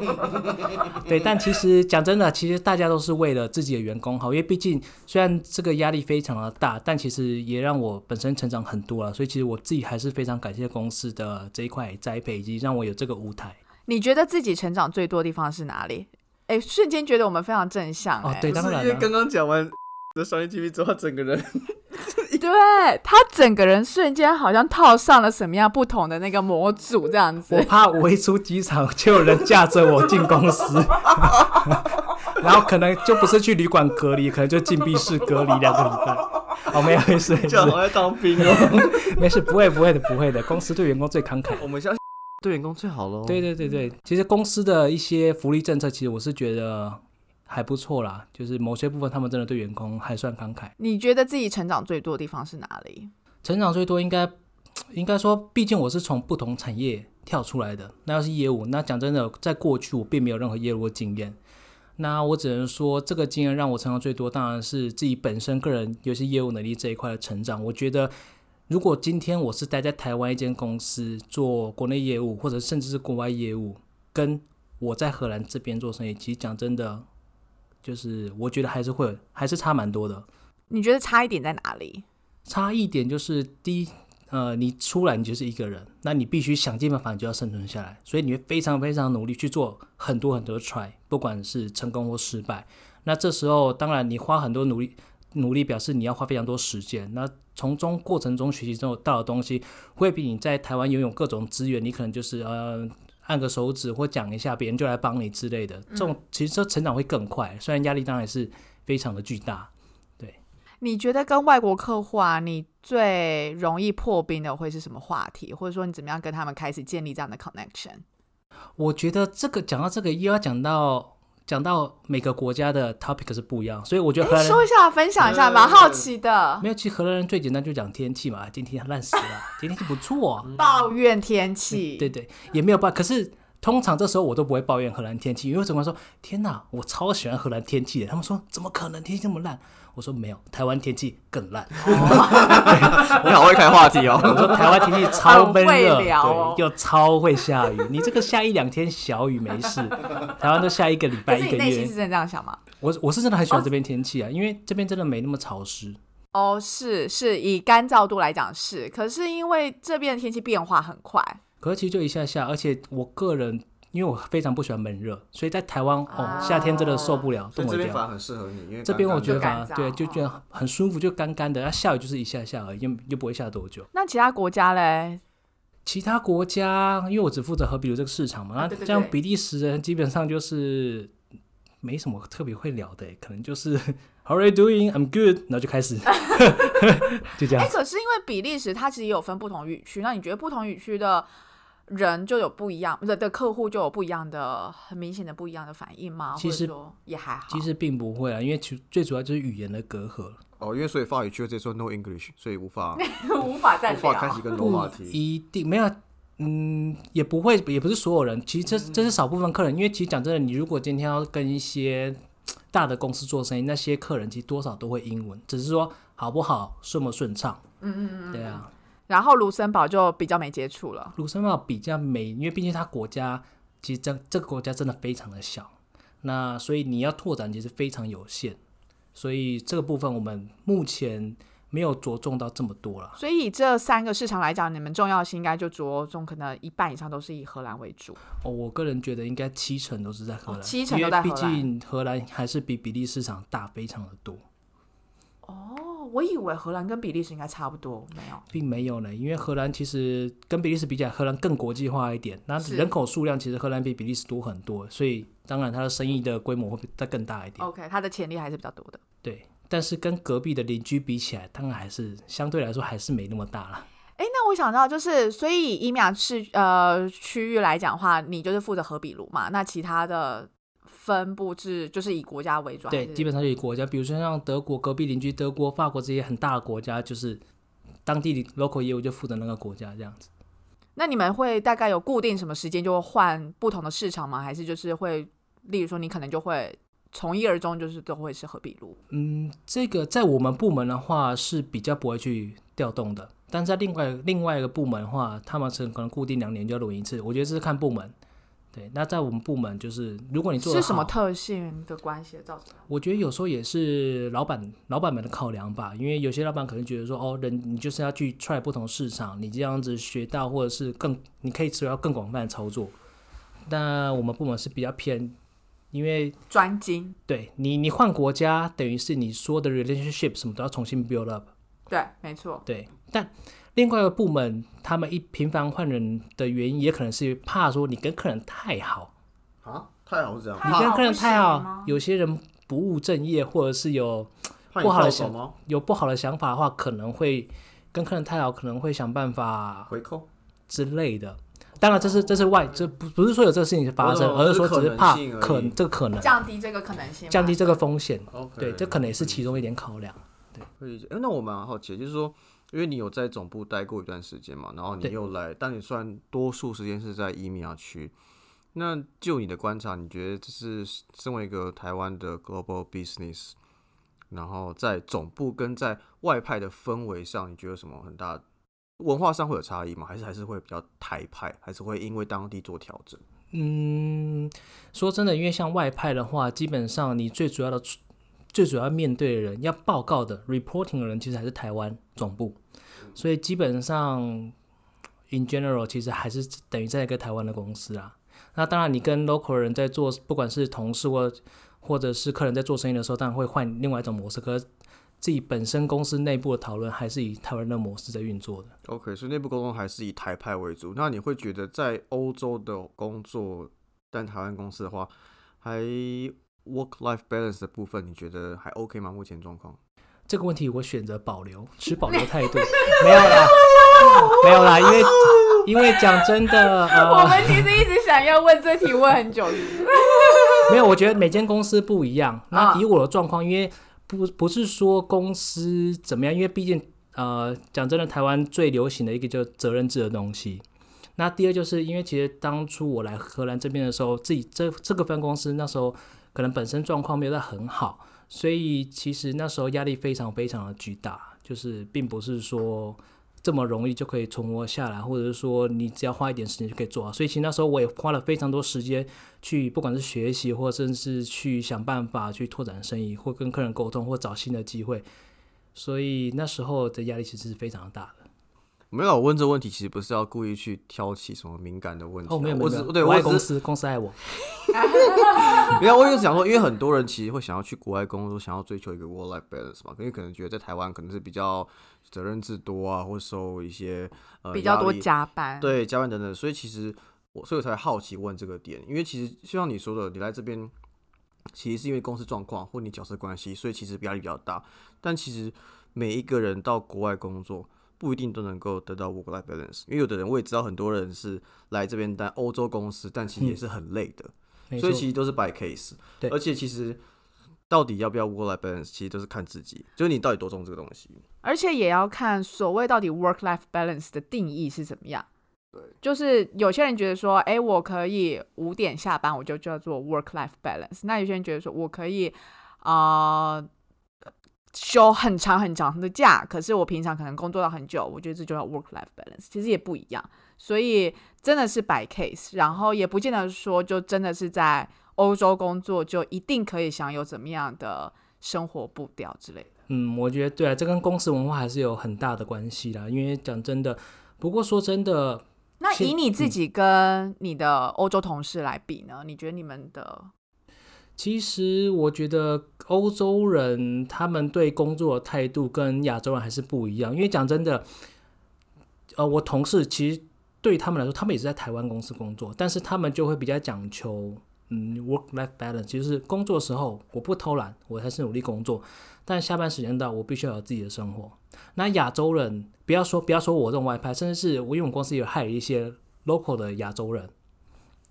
Speaker 1: 对，但其实讲真的，其实大家都是为了自己的员工好，因为毕竟虽然这个压力非常的大，但其实也让我本身成长很多了。所以其实我自己还是非常感谢公司的这一块栽培，以及让我有这个舞台。
Speaker 3: 你觉得自己成长最多的地方是哪里？哎，瞬间觉得我们非常正向、哎，
Speaker 1: 哦对当然因为
Speaker 2: 刚刚讲完 的商业机密之后，整个人
Speaker 3: 对他整个人瞬间好像套上了什么样不同的那个模组，这样子我。
Speaker 1: 怕我一出机场就有人架着我进公司，然后可能就不是去旅馆隔离，可能就禁闭室隔离两个礼拜。哦，没有没事没事
Speaker 2: 讲好在当兵哦。
Speaker 1: 没事，不会不会的不会的，公司对员工最慷慨。
Speaker 2: 我们相信对员工最好喽。
Speaker 1: 对对对对，其实公司的一些福利政策，其实我是觉得还不错啦，就是某些部分他们真的对员工还算慷慨。
Speaker 3: 你觉得自己成长最多的地方是哪里？
Speaker 1: 成长最多应该 应该说，毕竟我是从不同产业跳出来的，那要是业务，那讲真的，在过去我并没有任何业务经验。那我只能说，这个经验让我成长最多，当然是自己本身个人尤其业务能力这一块的成长。我觉得，如果今天我是待在台湾一间公司做国内业务，或者甚至是国外业务，跟我在荷兰这边做生意，其实讲真的，就是我觉得还是会还是差蛮多的。
Speaker 3: 你觉得差一点在哪里？
Speaker 1: 差一点就是第一，呃，你出来你就是一个人，那你必须想尽办法，你就要生存下来，所以你会非常非常努力去做很多很多的 try，不管是成功或失败。那这时候当然你花很多努力，努力表示你要花非常多时间。那从中过程中学习之后到的东西，会比你在台湾拥有各种资源，你可能就是呃按个手指或讲一下，别人就来帮你之类的。这种其实这成长会更快，虽然压力当然是非常的巨大。
Speaker 3: 对你觉得跟外国客户啊，你最容易破冰的会是什么话题？或者说你怎么样跟他们开始建立这样的 connection？
Speaker 1: 我觉得这个讲到这个又要讲到讲到每个国家的 topic 是不一样，所以我觉得荷兰人
Speaker 3: 说一下，分享一下，蛮好奇的。
Speaker 1: 没有，其实荷兰人最简单就讲天气嘛，今天烂死了，今天天气不错、
Speaker 3: 抱怨天气，
Speaker 1: 对对，也没有办法。可是通常这时候我都不会抱怨荷兰天气，因为怎么说？天哪，我超喜欢荷兰天气的。他们说怎么可能天气这么烂？我说没有，台湾天气更烂。
Speaker 2: 你好会开话题哦。
Speaker 1: 我说台湾天气超闷热，又超会下雨。你这个下一两天小雨没事，台湾都下一个礼拜一个
Speaker 3: 可是你内心是。真的这样想吗？
Speaker 1: 我我是真的很喜欢这边天气啊，因为这边真的没那么潮湿。
Speaker 3: 哦，是是，以干燥度来讲是，可是因为这边的天气变化很快，
Speaker 1: 可是其实就一下下，而且我个人因为我非常不喜欢闷热，所以在台湾哦夏天真的受不了，冻得掉。
Speaker 2: 所以这边反而很适合你，因为
Speaker 1: 这边我觉得对，就觉得很舒服，就干干的。那下雨就是一下下而已，又又不会下多久。
Speaker 3: 那其他国家嘞？
Speaker 1: 其他国家，因为我只负责和比如这个市场嘛，那像比利时人基本上就是没什么特别会聊的，可能就是 How are you doing? I'm good，然后就开始 就这
Speaker 3: 哎、
Speaker 1: 样。
Speaker 3: 可是因为比利时它其实也有分不同语区，那你觉得不同语区的人就有不一样的的客户就有不一样的很明显的不一样的反应吗？
Speaker 1: 其实
Speaker 3: 也还好。
Speaker 1: 其实并不会啊，因为其最主要就是语言的隔阂。
Speaker 2: 哦，因为所以法语区直接说 no English，所以无法
Speaker 3: 无法再
Speaker 2: 无法开
Speaker 3: 聊
Speaker 2: 启更多话题。
Speaker 1: 一定没有，嗯，也不会，也不是所有人。其实这这是少部分客人，因为其实讲真的，你如果今天要跟一些大的公司做生意，那些客人其实多少都会英文，只是说好不好、顺不顺畅。嗯嗯嗯，对啊。
Speaker 3: 然后卢森堡就比较没接触了。
Speaker 1: 卢森堡比较美，因为毕竟它国家其实这这个国家真的非常的小，那所以你要拓展其实非常有限，所以这个部分我们目前没有着重到这么多了。
Speaker 3: 所以以这三个市场来讲，你们重要性应该就着重可能一半以上都是以荷兰为主。
Speaker 1: 哦，我个人觉得应该七成都是在荷兰，
Speaker 3: 哦七成
Speaker 1: 因为毕
Speaker 3: 都在荷兰
Speaker 1: 竟荷兰还是比比利市场大非常的多，
Speaker 3: 哦，我以为荷兰跟比利时应该差不多，没有。
Speaker 1: 并没有呢。因为荷兰其实跟比利时比起来，荷兰更国际化一点，那人口数量其实荷兰比比利时多很多，所以当然它的生意的规模会再更大一点。
Speaker 3: OK，它的潜力还是比较多的。
Speaker 1: 对，但是跟隔壁的邻居比起来，当然还是相对来说还是没那么大了。
Speaker 3: 哎，那我想到就是，所以以伊米亚市呃区域来讲的话，你就是负责荷比卢嘛，那其他的分布是就是以国家为主，
Speaker 1: 对，基本上就以国家，比如说像德国隔壁邻居德国、法国这些很大的国家，就是当地的 local 业务就负责那个国家这样子。
Speaker 3: 那你们会大概有固定什么时间就会换不同的市场吗？还是就是会，例如说你可能就会从一而终，就是都会是荷比路？
Speaker 1: 嗯，这个在我们部门的话是比较不会去调动的，但是在另外另外一个部门的话，他们是可能固定两年就要轮一次。我觉得这是看部门。对，那在我们部门就是，如果你做
Speaker 3: 是什么特性的关系造成的？
Speaker 1: 我觉得有时候也是老板老板们的考量吧，因为有些老板可能觉得说，哦，人你就是要去 try 不同市场，你这样子学到或者是更你可以只要更广泛的操作。那我们部门是比较偏，因为
Speaker 3: 专精，
Speaker 1: 对你你换国家，等于是你说的 relationship 什么都要重新 build up。
Speaker 3: 对，没错。
Speaker 1: 对，但另外一个部门他们一频繁换人的原因，也可能是怕说你跟客人太好。
Speaker 2: 啊，太好是这样，
Speaker 1: 你跟客人太好有些人不务正业，或者是有不好的想
Speaker 2: 你跳槽吗？
Speaker 1: 有不好的想法的话，可能会跟客人太好，可能会想办法
Speaker 2: 回扣
Speaker 1: 之类的。当然这是这是外，这不不是说有这个事情发生，而是说只是怕
Speaker 2: 可
Speaker 1: 这个可能
Speaker 3: 降低这个可能性，
Speaker 1: 降低这个风险，对，这可能也是其中一点考量。
Speaker 2: 可以理解。哎、那我蛮好奇，就是说，因为你有在总部待过一段时间嘛，然后你又来，但你算多数时间是在伊米亚区。那就你的观察，你觉得这是身为一个台湾的 global business，然后在总部跟在外派的氛围上，你觉得有什么很大文化上会有差异吗？还是还是会比较台派，还是会因为当地做调整？
Speaker 1: 嗯，说真的，因为像外派的话，基本上你最主要的、最主要面对的人要报告的 reporting 的人，其实还是台湾总部，所以基本上 in general 其实还是等于在一个台湾的公司啊。那当然，你跟 local 人在做，不管是同事或或者是客人在做生意的时候，当然会换另外一种模式。可是自己本身公司内部的讨论还是以台湾的模式在运作的。
Speaker 2: OK，所以内部沟通还是以台派为主。那你会觉得在欧洲的工作，但台湾公司的话，还 work life balance 的部分，你觉得还 OK 吗？目前状况？
Speaker 1: 这个问题我选择保留，持保留态度，没有啦，没有啦，因为因为讲真的，
Speaker 3: 我
Speaker 1: 呃，
Speaker 3: 们其实一直想要问这题，问很久。
Speaker 1: 没有，我觉得每间公司不一样。那
Speaker 3: 啊
Speaker 1: 以我的状况，因为不不是说公司怎么样，因为毕竟呃，讲真的，台湾最流行的一个就是责任制的东西。那第二就是因为其实当初我来荷兰这边的时候，自己这这个分公司那时候可能本身状况没有在很好，所以其实那时候压力非常非常的巨大，就是并不是说这么容易就可以存活下来，或者是说你只要花一点时间就可以做好。所以其实那时候我也花了非常多时间去，不管是学习，或甚至去想办法去拓展生意，或跟客人沟通，或找新的机会。所以那时候的压力其实是非常大的。
Speaker 2: 没有，我问这个问题其实不是要故意去挑起什么敏感的问题啊、
Speaker 1: 哦，没有没
Speaker 2: 我只对我
Speaker 1: 爱公司，公司爱我。
Speaker 2: 没有，我就想说，因为很多人其实会想要去国外工作，想要追求一个 work life balance 嘛，因为可能觉得在台湾可能是比较责任制多啊，或受一些呃
Speaker 3: 比较多加班，
Speaker 2: 对加班等等，所以其实我所以我才好奇问这个点，因为其实就像你说的，你来这边其实是因为公司状况或你角色关系，所以其实压力比较大。但其实每一个人到国外工作不一定都能够得到 work life balance，因为有的人我也知道很多人是来这边待欧洲公司，但其实也是很累的，所以，其实都是 by case。
Speaker 1: 对
Speaker 2: 而且其实到底要不要 work life balance，其实都是看自己，就是你到底多重这个东西。
Speaker 3: 而且也要看所谓到底 work life balance 的定义是怎么样。
Speaker 2: 对，
Speaker 3: 就是有些人觉得说，哎，我可以五点下班，我就叫做 work life balance。那有些人觉得说我可以啊、呃休很长很长的假，可是我平常可能工作到很久，我觉得这就叫 work life balance，其实也不一样。所以真的是 by case，然后也不见得说就真的是在欧洲工作就一定可以享有怎么样的生活步调之类的。
Speaker 1: 嗯，我觉得对啊，这跟公司文化还是有很大的关系啦。因为讲真的，不过说真的，
Speaker 3: 那以你自己跟你的欧洲同事来比呢？你觉得你们的
Speaker 1: 其实我觉得欧洲人他们对工作的态度跟亚洲人还是不一样。因为讲真的，呃，我同事其实对他们来说，他们也是在台湾公司工作，但是他们就会比较讲求嗯 work life balance，就是工作时候我不偷懒，我还是努力工作，但下班时间到，我必须要有自己的生活。那亚洲人不要说不要说我这种外派，甚至是我因为我们公司有害一些 local 的亚洲人，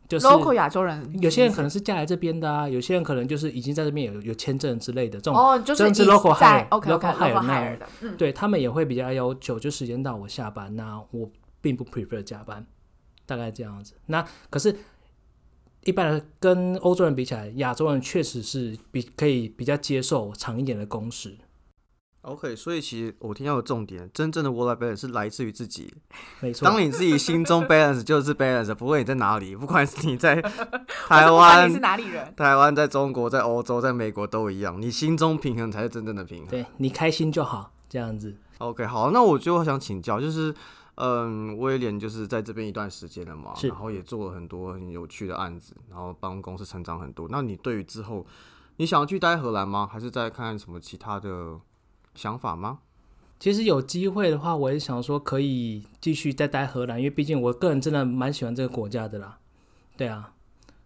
Speaker 1: 就是
Speaker 3: local 亚洲人，
Speaker 1: 有些人可能是嫁来这边的啊，有些人可能就是已经在这边有有签证之类的这种，
Speaker 3: 哦，就是
Speaker 1: 甚至 local
Speaker 3: 在
Speaker 1: hire-
Speaker 3: 的，嗯，
Speaker 1: 对他们也会比较要求，就时间到我下班，那我并不 prefer 加班，大概这样子。那可是，一般人跟欧洲人比起来，亚洲人确实是比可以比较接受长一点的工时，
Speaker 2: OK，所以其实我听到的重点，真正的 work life balance 是来自于自己。
Speaker 1: 没错。
Speaker 2: 当你自己心中 balance 就是 balance，不论你在哪里，不管是你在 台湾
Speaker 3: 你是、哪里人，
Speaker 2: 台湾、在中国、在欧洲、在美国都一样，你心中平衡才是真正的平衡。
Speaker 1: 对你开心就好，这样子。
Speaker 2: OK，好，那我就想请教，就是，嗯，威廉就是在这边一段时间了嘛，然后也做了很多很有趣的案子，然后帮公司成长很多。那你对于之后，你想要去待荷兰吗？还是再看看什么其他的想法吗？
Speaker 1: 其实有机会的话，我也想说可以继续再待荷兰，因为毕竟我个人真的蛮喜欢这个国家的啦。对啊，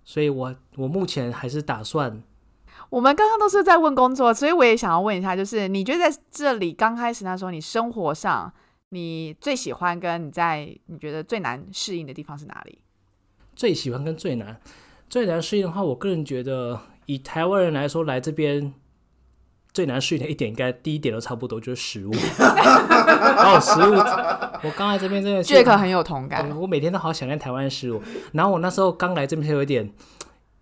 Speaker 1: 所以我我目前还是打算
Speaker 3: 我们刚刚都是在问工作，所以我也想要问一下，就是你觉得在这里刚开始那时候，你生活上你最喜欢跟你在你觉得最难适应的地方是哪里？
Speaker 1: 最喜欢跟最难，最难适应的话，我个人觉得以台湾人来说，来这边最难适应的一点，应该第一点都差不多，就是食物。哦，食物，我刚来这边真的是
Speaker 3: Jack 很有同
Speaker 1: 对
Speaker 3: 感，
Speaker 1: 我每天都好想念台湾的食物。然后我那时候刚来这边就有点，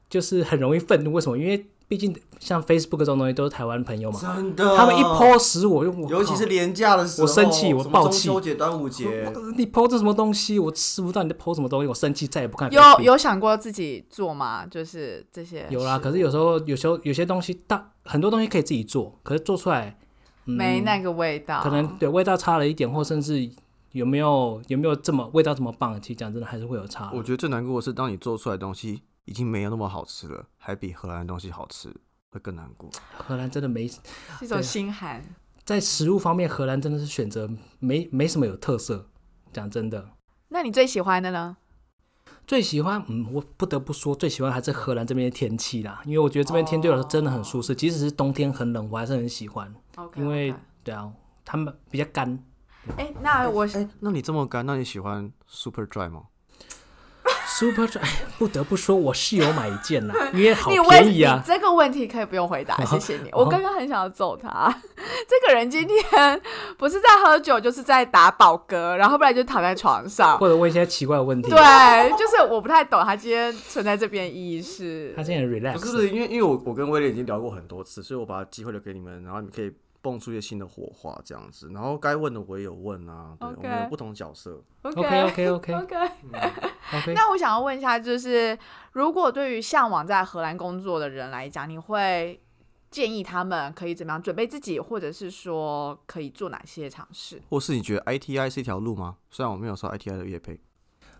Speaker 1: 就是很容易愤怒。为什么？因为毕竟像 Facebook 这种东西都是台湾朋友嘛，
Speaker 2: 真的，
Speaker 1: 他们一食物，我就我
Speaker 2: 尤其是廉价的时候，
Speaker 1: 我生气我暴气。
Speaker 2: 中秋节、端午节，
Speaker 1: 你 po 这什么东西，我吃不到你在 po 什么东西，我生气，再也不看
Speaker 3: 有。有想过自己做吗？就是这些
Speaker 1: 有啦，可是有时候有时候有些东西大很多东西可以自己做，可是做出来、嗯、
Speaker 3: 没那个味道，
Speaker 1: 可能对味道差了一点，或甚至有没有有没有这么味道这么棒，其实讲真的还是会有差。
Speaker 2: 我觉得最难过的是，当你做出来的东西已经没有那么好吃了，还比荷兰的东西好吃，会更难过。
Speaker 1: 荷兰真的没
Speaker 3: 一种心寒。
Speaker 1: 在食物方面，荷兰真的是选择没没什么有特色。讲真的，
Speaker 3: 那你最喜欢的呢？
Speaker 1: 最喜欢嗯，我不得不说最喜欢还是荷兰这边的天气啦，因为我觉得这边天对我来说真的很舒适，即使是冬天很冷，我还是很喜欢。因为对啊，他们比较干，
Speaker 3: 哎、那我
Speaker 2: 哎、那你这么干，那你喜欢 Super Dry 吗？
Speaker 1: Super Dry，哎不得不说，我是有买一件啦，因为好
Speaker 3: 你问
Speaker 1: 便宜啊
Speaker 3: 你。这个问题可以不用回答，谢谢你。
Speaker 1: 哦
Speaker 3: 我刚刚很想要揍他，这个人今天不是在喝酒，就是在打饱嗝，然后不然就躺在床上。
Speaker 1: 或者问一些奇怪的问题。
Speaker 3: 对，就是我不太懂他今天存在这边意义是
Speaker 1: 他。今天很 relax，
Speaker 2: 不是不是，因为因为我我跟威廉已经聊过很多次，所以我把机会留给你们，然后你们可以蹦出一些新的火花这样子。然后该问的我也有问啊，对我们有不同角色。
Speaker 1: OK OK OK
Speaker 3: OK。
Speaker 1: OK。
Speaker 3: 那我想要问一下，就是如果对于向往在荷兰工作的人来讲，你会建议他们可以怎么样准备自己，或者是说可以做哪些尝试？
Speaker 2: 或是你觉得 ITI 是一条路吗？虽然我没有说 ITI 的业配，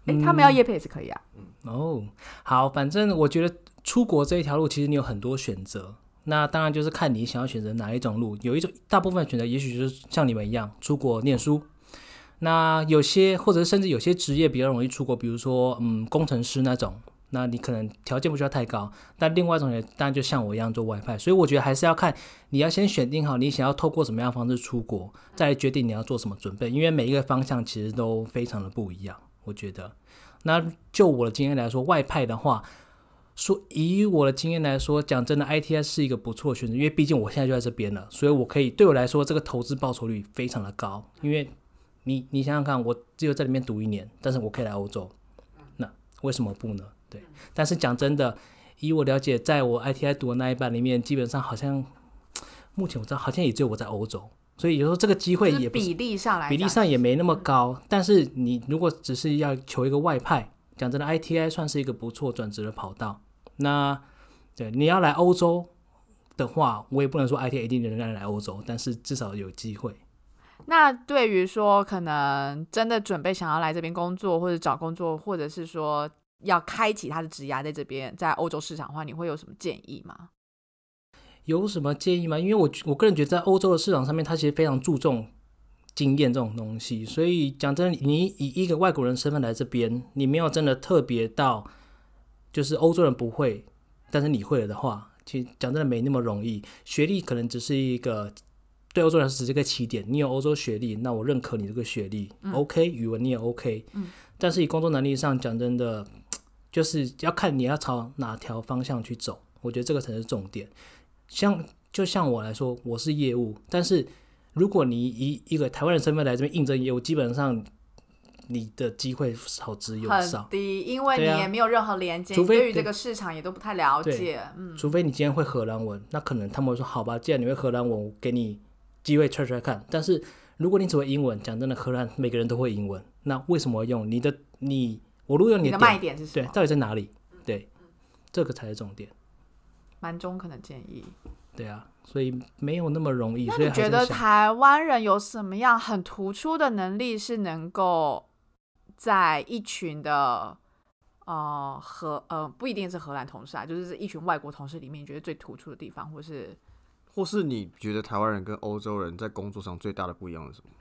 Speaker 3: 哎、
Speaker 1: 嗯
Speaker 3: 他们要业配也是可以啊。
Speaker 1: 哦，好，反正我觉得出国这一条路，其实你有很多选择。那当然就是看你想要选择哪一种路。有一种大部分选择，也许就是像你们一样出国念书。那有些或者甚至有些职业比较容易出国，比如说嗯工程师那种，那你可能条件不需要太高。但另外一种也当然就像我一样做外派，所以我觉得还是要看你要先选定好你想要透过什么样方式出国，再决定你要做什么准备，因为每一个方向其实都非常的不一样。我觉得，那就我的经验来说，外派的话，说以我的经验来说，讲真的，ITI 是一个不错的选择，因为毕竟我现在就在这边了，所以我可以对我来说，这个投资报酬率非常的高。因为你你想想看，我只有在里面读一年，但是我可以来欧洲，那为什么不呢？对，但是讲真的，以我了解，在我 ITI 读的那一半里面，基本上好像目前我知道好像也只有我在欧洲，所以有时候这个机会也
Speaker 3: 比例上来，
Speaker 1: 比例上也没那么高，但是你如果只是要求一个外派，讲真的，ITI 算是一个不错转职的跑道。那对你要来欧洲的话，我也不能说 ITI 一定能让你来欧洲，但是至少有机会。
Speaker 3: 那对于说可能真的准备想要来这边工作，或者找工作，或者是说要开启他的职涯在这边，在欧洲市场的话，你会有什么建议吗？
Speaker 1: 有什么建议吗？因为我我个人觉得在欧洲的市场上面，他其实非常注重经验这种东西，所以讲真的，你以一个外国人身份来这边，你没有真的特别到就是欧洲人不会，但是你会了的话，其实讲真的没那么容易。学历可能只是一个对欧洲人只是一个起点，你有欧洲学历，那我认可你这个学历、o k 语文你也 OK，
Speaker 3: 嗯
Speaker 1: 但是以工作能力上讲真的，就是要看你要朝哪条方向去走，我觉得这个才是重点。像就像我来说，我是业务，但是如果你以一个台湾人身份来这边应征业务，基本上你的机会少之又
Speaker 3: 很
Speaker 1: 少，
Speaker 3: 低，因为你也没有任何连接，
Speaker 1: 除非对
Speaker 3: 于这个市场也都不太了解。嗯，
Speaker 1: 除非你今天会荷兰文，那可能他们会说好吧，既然你会荷兰文，我给你机会 try try 看。但是如果你只会英文，讲真的，荷兰每个人都会英文，那为什么要用你的你？我如果用的
Speaker 3: 你的卖点是什么对，
Speaker 1: 到底在哪里？对，这个才是重点。
Speaker 3: 蛮中肯的建议。
Speaker 1: 对啊，所以没有那么容易。
Speaker 3: 那你觉得台湾人有什么样很突出的能力，是能够在一群的呃荷呃不一定是荷兰同事啊，就是一群外国同事里面，你觉得最突出的地方，或是
Speaker 2: 或是你觉得台湾人跟欧洲人在工作上最大的不一样是什么？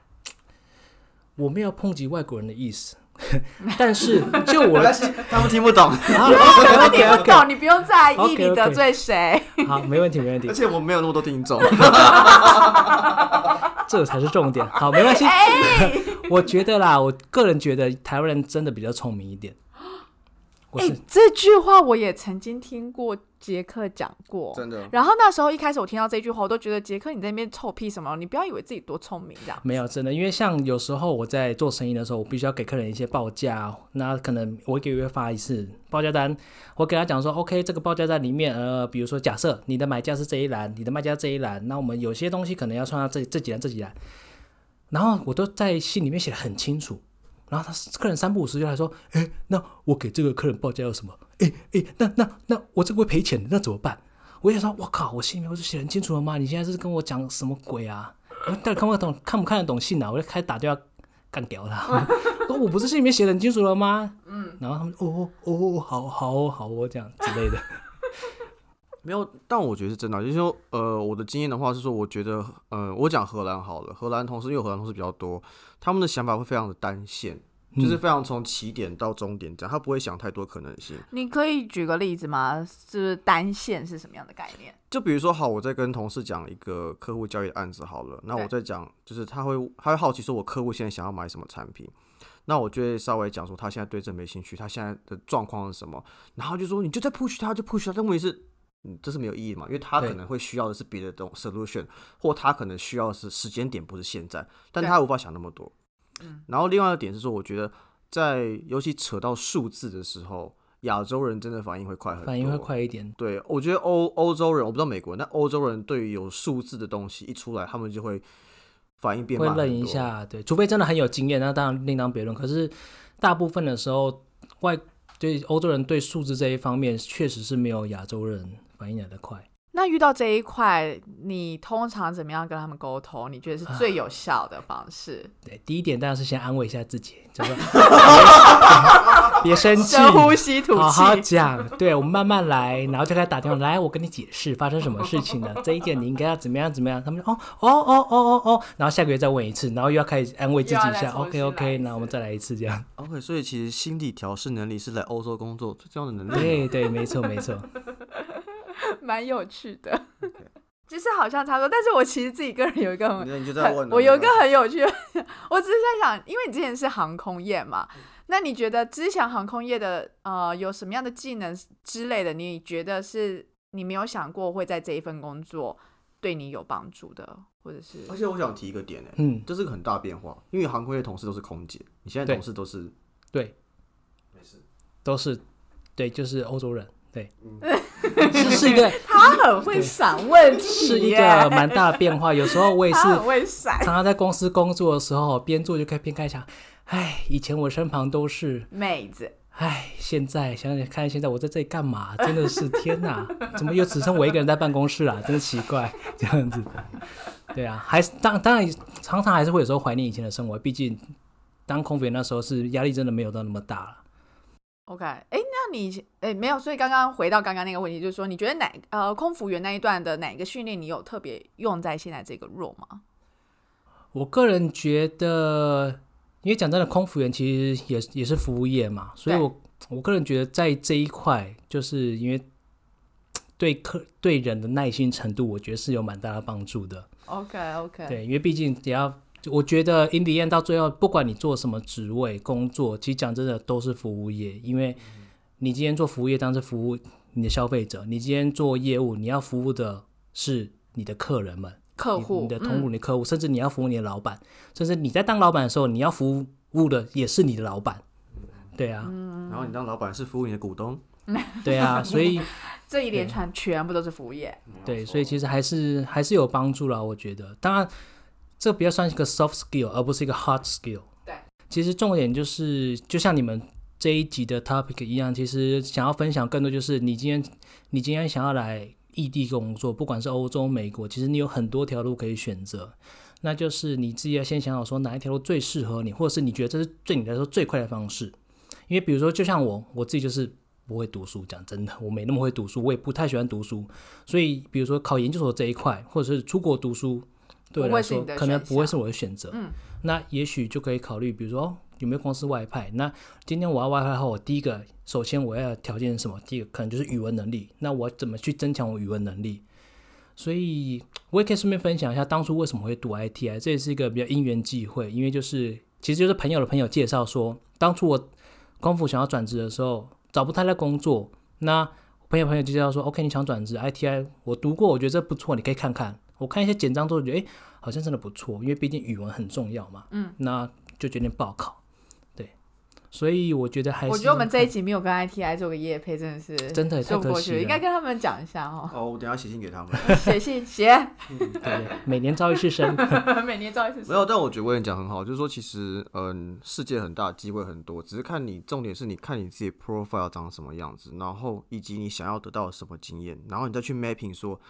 Speaker 1: 我没有抨击外国人的意思，但是 就我的
Speaker 2: 他们听不懂，
Speaker 3: 他
Speaker 1: 们
Speaker 3: 听
Speaker 1: 不
Speaker 3: 懂，你不用在意你得罪谁。
Speaker 1: 好，没问题没问题
Speaker 2: 而，且我没有那么多听众。
Speaker 1: 这才是重点。好，没关系，我觉得啦，我个人觉得台湾人真的比较聪明一点。我
Speaker 3: 哎、
Speaker 1: 是、
Speaker 3: 这句话我也曾经听过杰克讲过。
Speaker 2: 真的。
Speaker 3: 然后那时候一开始我听到这句话，我都觉得杰克你在那边臭屁什么？你不要以为自己多聪明这样。
Speaker 1: 没有真的，因为像有时候我在做生意的时候，我必须要给客人一些报价，那可能我一个月发一次报价单，我给他讲说，OK，这个报价单里面，呃，比如说假设你的买家是这一栏，你的卖家这一栏，那我们有些东西可能要算到这这几栏这几栏，然后我都在信里面写的很清楚，然后他客人三不五时就来说，哎，那我给这个客人报价要什么？哎哎，那那那我这个会赔钱的，那怎么办？我想说，我靠，我信里面不是写得很清楚了吗？你现在是跟我讲什么鬼啊？我到底看不看懂，看不看得懂信啊？我就开始打电话干掉他。说我不是信里面写的很清楚了吗？嗯，然后他们哦哦哦，好好哦好哦这样之类的。
Speaker 2: 没有，但我觉得是真的，就是说，呃，我的经验的话是说，我觉得，呃，我讲荷兰好了，荷兰同事，因为荷兰同事比较多，他们的想法会非常的单线，就是非常从起点到终点这样，他不会想太多可能性。
Speaker 3: 你可以举个例子吗？就是单线是什么样的概念？
Speaker 2: 就比如说，好，我在跟同事讲一个客户交易的案子好了，那我在讲，就是他会他会好奇说，我客户现在想要买什么产品，那我就会稍微讲说他现在对这没兴趣，他现在的状况是什么，然后就说你就在 push 他，就 push 他，但问题是。嗯，这是没有意义的嘛，因为他可能会需要的是别的东 solution，或他可能需要的是时间点不是现在，但他无法想那么多。嗯，然后另外一个点是说，我觉得在尤其扯到数字的时候，亚洲人真的反应会快很多，
Speaker 1: 反应会快一点。
Speaker 2: 对，我觉得欧欧洲人，我不知道美国人，但欧洲人对于有数字的东西一出来，他们就会反应变
Speaker 1: 会愣
Speaker 2: 慢很多。
Speaker 1: 一下，对，除非真的很有经验，那当然另当别论。可是大部分的时候，外对欧洲人对数字这一方面，确实是没有亚洲人反应来的快。
Speaker 3: 那遇到这一块，你通常怎么样跟他们沟通？你觉得是最有效的方式？
Speaker 1: 对，第一点当然是先安慰一下自己，就说 别生气，
Speaker 3: 深呼吸吐
Speaker 1: 气好
Speaker 3: 好。
Speaker 1: 讲，对我们慢慢来，然后就开始打电话来，我跟你解释发生什么事情了，这一点你应该要怎么样怎么样。他们说哦哦哦哦哦哦，然后下个月再问一次，然后又要开始安慰自己一下，OK OK，那我们再来一次这样。
Speaker 2: OK，所以其实心理调试能力是来欧洲工作最重要的能力。
Speaker 1: 对对，没错没错。
Speaker 3: 蛮有趣的。其实好像差不多，但是我其实自己个人有一个很
Speaker 2: 那你就在问啊，
Speaker 3: 很我有一个很有趣的，我只是在想，因为你之前是航空业嘛，
Speaker 2: 嗯
Speaker 3: 那你觉得之前航空业的呃有什么样的技能之类的，你觉得是你没有想过会在这一份工作对你有帮助的，或者是？
Speaker 2: 而且我想提一个点呢、
Speaker 1: 嗯，
Speaker 2: 这是个很大变化，因为航空业同事都是空姐，你现在同事都是
Speaker 1: 对，
Speaker 2: 没事，
Speaker 1: 都是对，就是欧洲人，对，是是一个
Speaker 3: 他很会闪问题
Speaker 1: 是一个蛮大的变化。有时候我也是
Speaker 3: 很会闪
Speaker 1: 常常在公司工作的时候，边做就可以边开想，哎，以前我身旁都是，
Speaker 3: 妹子，
Speaker 1: 哎，现在想想看，现在我在这里干嘛？真的是天哪，怎么又只剩我一个人在办公室啊？真的奇怪，这样子。对啊，还是当当然常常还是会有时候怀念以前的生活，毕竟当空服员那时候是压力真的没有到那么大了。
Speaker 3: OK，哎，那你哎没有，所以刚刚回到刚刚那个问题，就是说你觉得哪呃空服员那一段的哪个训练你有特别用在现在这个 role 吗？
Speaker 1: 我个人觉得，因为讲真的，空服员其实也也是服务业嘛，所以我我个人觉得在这一块，就是因为对客对人的耐心程度，我觉得是有蛮大的帮助的。
Speaker 3: OK OK，
Speaker 1: 对，因为毕竟也要，我觉得 in the end 到最后，不管你做什么职位工作，其实讲真的都是服务业，因为你今天做服务业，当然是服务你的消费者；你今天做业务，你要服务的是你的客人们。
Speaker 3: 客户
Speaker 1: 你的同
Speaker 3: 嗯
Speaker 1: 路、你的客户，甚至你要服务你的老板，甚至你在当老板的时候，你要服务的也是你的老板。对啊，
Speaker 3: 嗯
Speaker 2: 然后你当老板是服务你的股东，
Speaker 1: 对啊，所以
Speaker 3: 这一连串全部都是服务业。
Speaker 1: 对，所以其实还是还是有帮助了，我觉得。当然，这比较算是一个 soft skill，而不是一个 hard skill。
Speaker 3: 对，
Speaker 1: 其实重点就是，就像你们这一集的 topic 一样，其实想要分享更多，就是你今天你今天想要来异地工作，不管是欧洲、美国，其实你有很多条路可以选择。那就是你自己要先想好说哪一条路最适合你，或者是你觉得这是对你来说最快的方式。因为比如说，就像我，我自己就是不会读书，讲真的，我没那么会读书，我也不太喜欢读书，所以比如说考研究所这一块，或者是出国读书，对我来说可能不会是我的选择。
Speaker 3: 嗯，
Speaker 1: 那也许就可以考虑，比如说、哦、有没有公司外派。那今天我要外派后，我第一个首先我要条件是什么？第一个可能就是语文能力。那我怎么去增强我语文能力？所以我也可以顺便分享一下当初为什么会读 ITI，这也是一个比较因缘际会，因为就是其实就是朋友的朋友介绍说，当初我光复想要转职的时候，找不太到工作，那朋友朋友介绍说，OK，你想转职 ITI，我读过，我觉得这不错，你可以看看。我看一些简章之后，觉得哎，好像真的不错，因为毕竟语文很重要嘛。嗯，那就决定报考。对，所以我觉得还是
Speaker 3: 我觉得我们这一集没有跟 ITI 做个业配，真的是
Speaker 1: 真的太
Speaker 3: 说不过去，
Speaker 1: 可惜了
Speaker 3: 应该跟他们讲一下哦。
Speaker 2: 哦，我等下写信给他们。
Speaker 3: 写信写，
Speaker 1: 对，每年招一次生。
Speaker 3: 每年招一次
Speaker 2: 没有，但我觉得我也讲很好，就是说其实嗯，世界很大，机会很多，只是看你重点是你看你自己 profile 长什么样子，然后以及你想要得到什么经验，然后你再去 mapping 说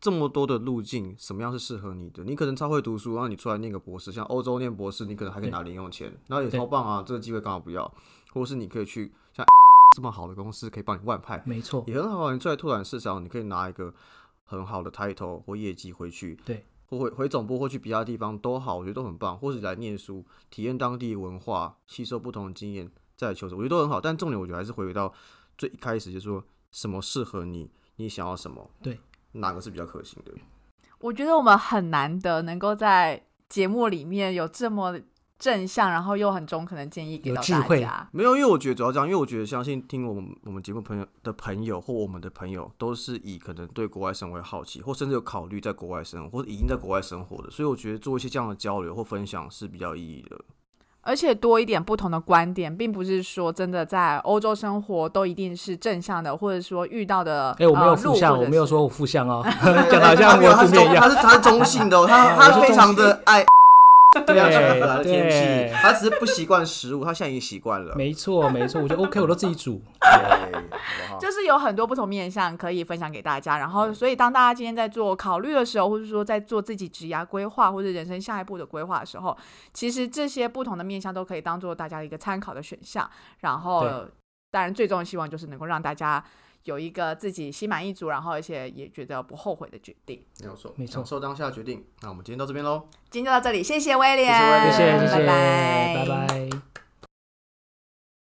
Speaker 2: 这么多的路径，什么样是适合你的。你可能超会读书，然后你出来念个博士，像欧洲念博士，你可能还可以拿零用钱，然后也超棒啊，这个机会刚好不要，或者是你可以去像 这么好的公司可以帮你外派，
Speaker 1: 没错，
Speaker 2: 也很好啊。你出来拓展市场，你可以拿一个很好的 title 或业绩回去，
Speaker 1: 对，
Speaker 2: 或回回总部或去其他地方都好，我觉得都很棒。或是来念书，体验当地文化，吸收不同的经验，再来求职，我觉得都很好。但重点我觉得还是回归到最一开始，就是说什么适合你，你想要什么，
Speaker 1: 对，
Speaker 2: 哪个是比较可行的。
Speaker 3: 我觉得我们很难得能够在节目里面有这么正向，然后又很中肯的建议给到大家。
Speaker 2: 没有，因为我觉得主要这样，因为我觉得相信听我们我们节目朋友的朋友或我们的朋友，都是以可能对国外生活好奇，或甚至有考虑在国外生活，或者已经在国外生活的，所以我觉得做一些这样的交流或分享是比较有意义的。
Speaker 3: 而且多一点不同的观点，并不是说真的在欧洲生活都一定是正向的，或者说遇到的
Speaker 1: 哎、我没有负向，我没有说我负向哦，讲的好像
Speaker 2: 没有
Speaker 1: 负面一样。
Speaker 2: 他是他是中性的、哦，他他非常的爱
Speaker 1: 对
Speaker 2: 气，他只是不习惯食物，他现在已经习惯了。
Speaker 1: 没错，没错，我觉得 OK，我都自己煮。
Speaker 3: 就是有很多不同面向可以分享给大家。然后，所以当大家今天在做考虑的时候，或者说在做自己职涯规划或者人生下一步的规划的时候，其实这些不同的面向都可以当做大家的一个参考的选项。然后
Speaker 1: 对，
Speaker 3: 当然最终的希望就是能够让大家有一个自己心满意足，然后而且也觉得不后悔的决定。
Speaker 2: 没有错，
Speaker 1: 没错
Speaker 2: 享受当下的决定。那我们今天到这边喽。
Speaker 3: 今天就到这里，谢谢威廉，
Speaker 2: 谢谢威廉
Speaker 1: 谢谢，谢谢，
Speaker 3: 拜拜
Speaker 1: 拜拜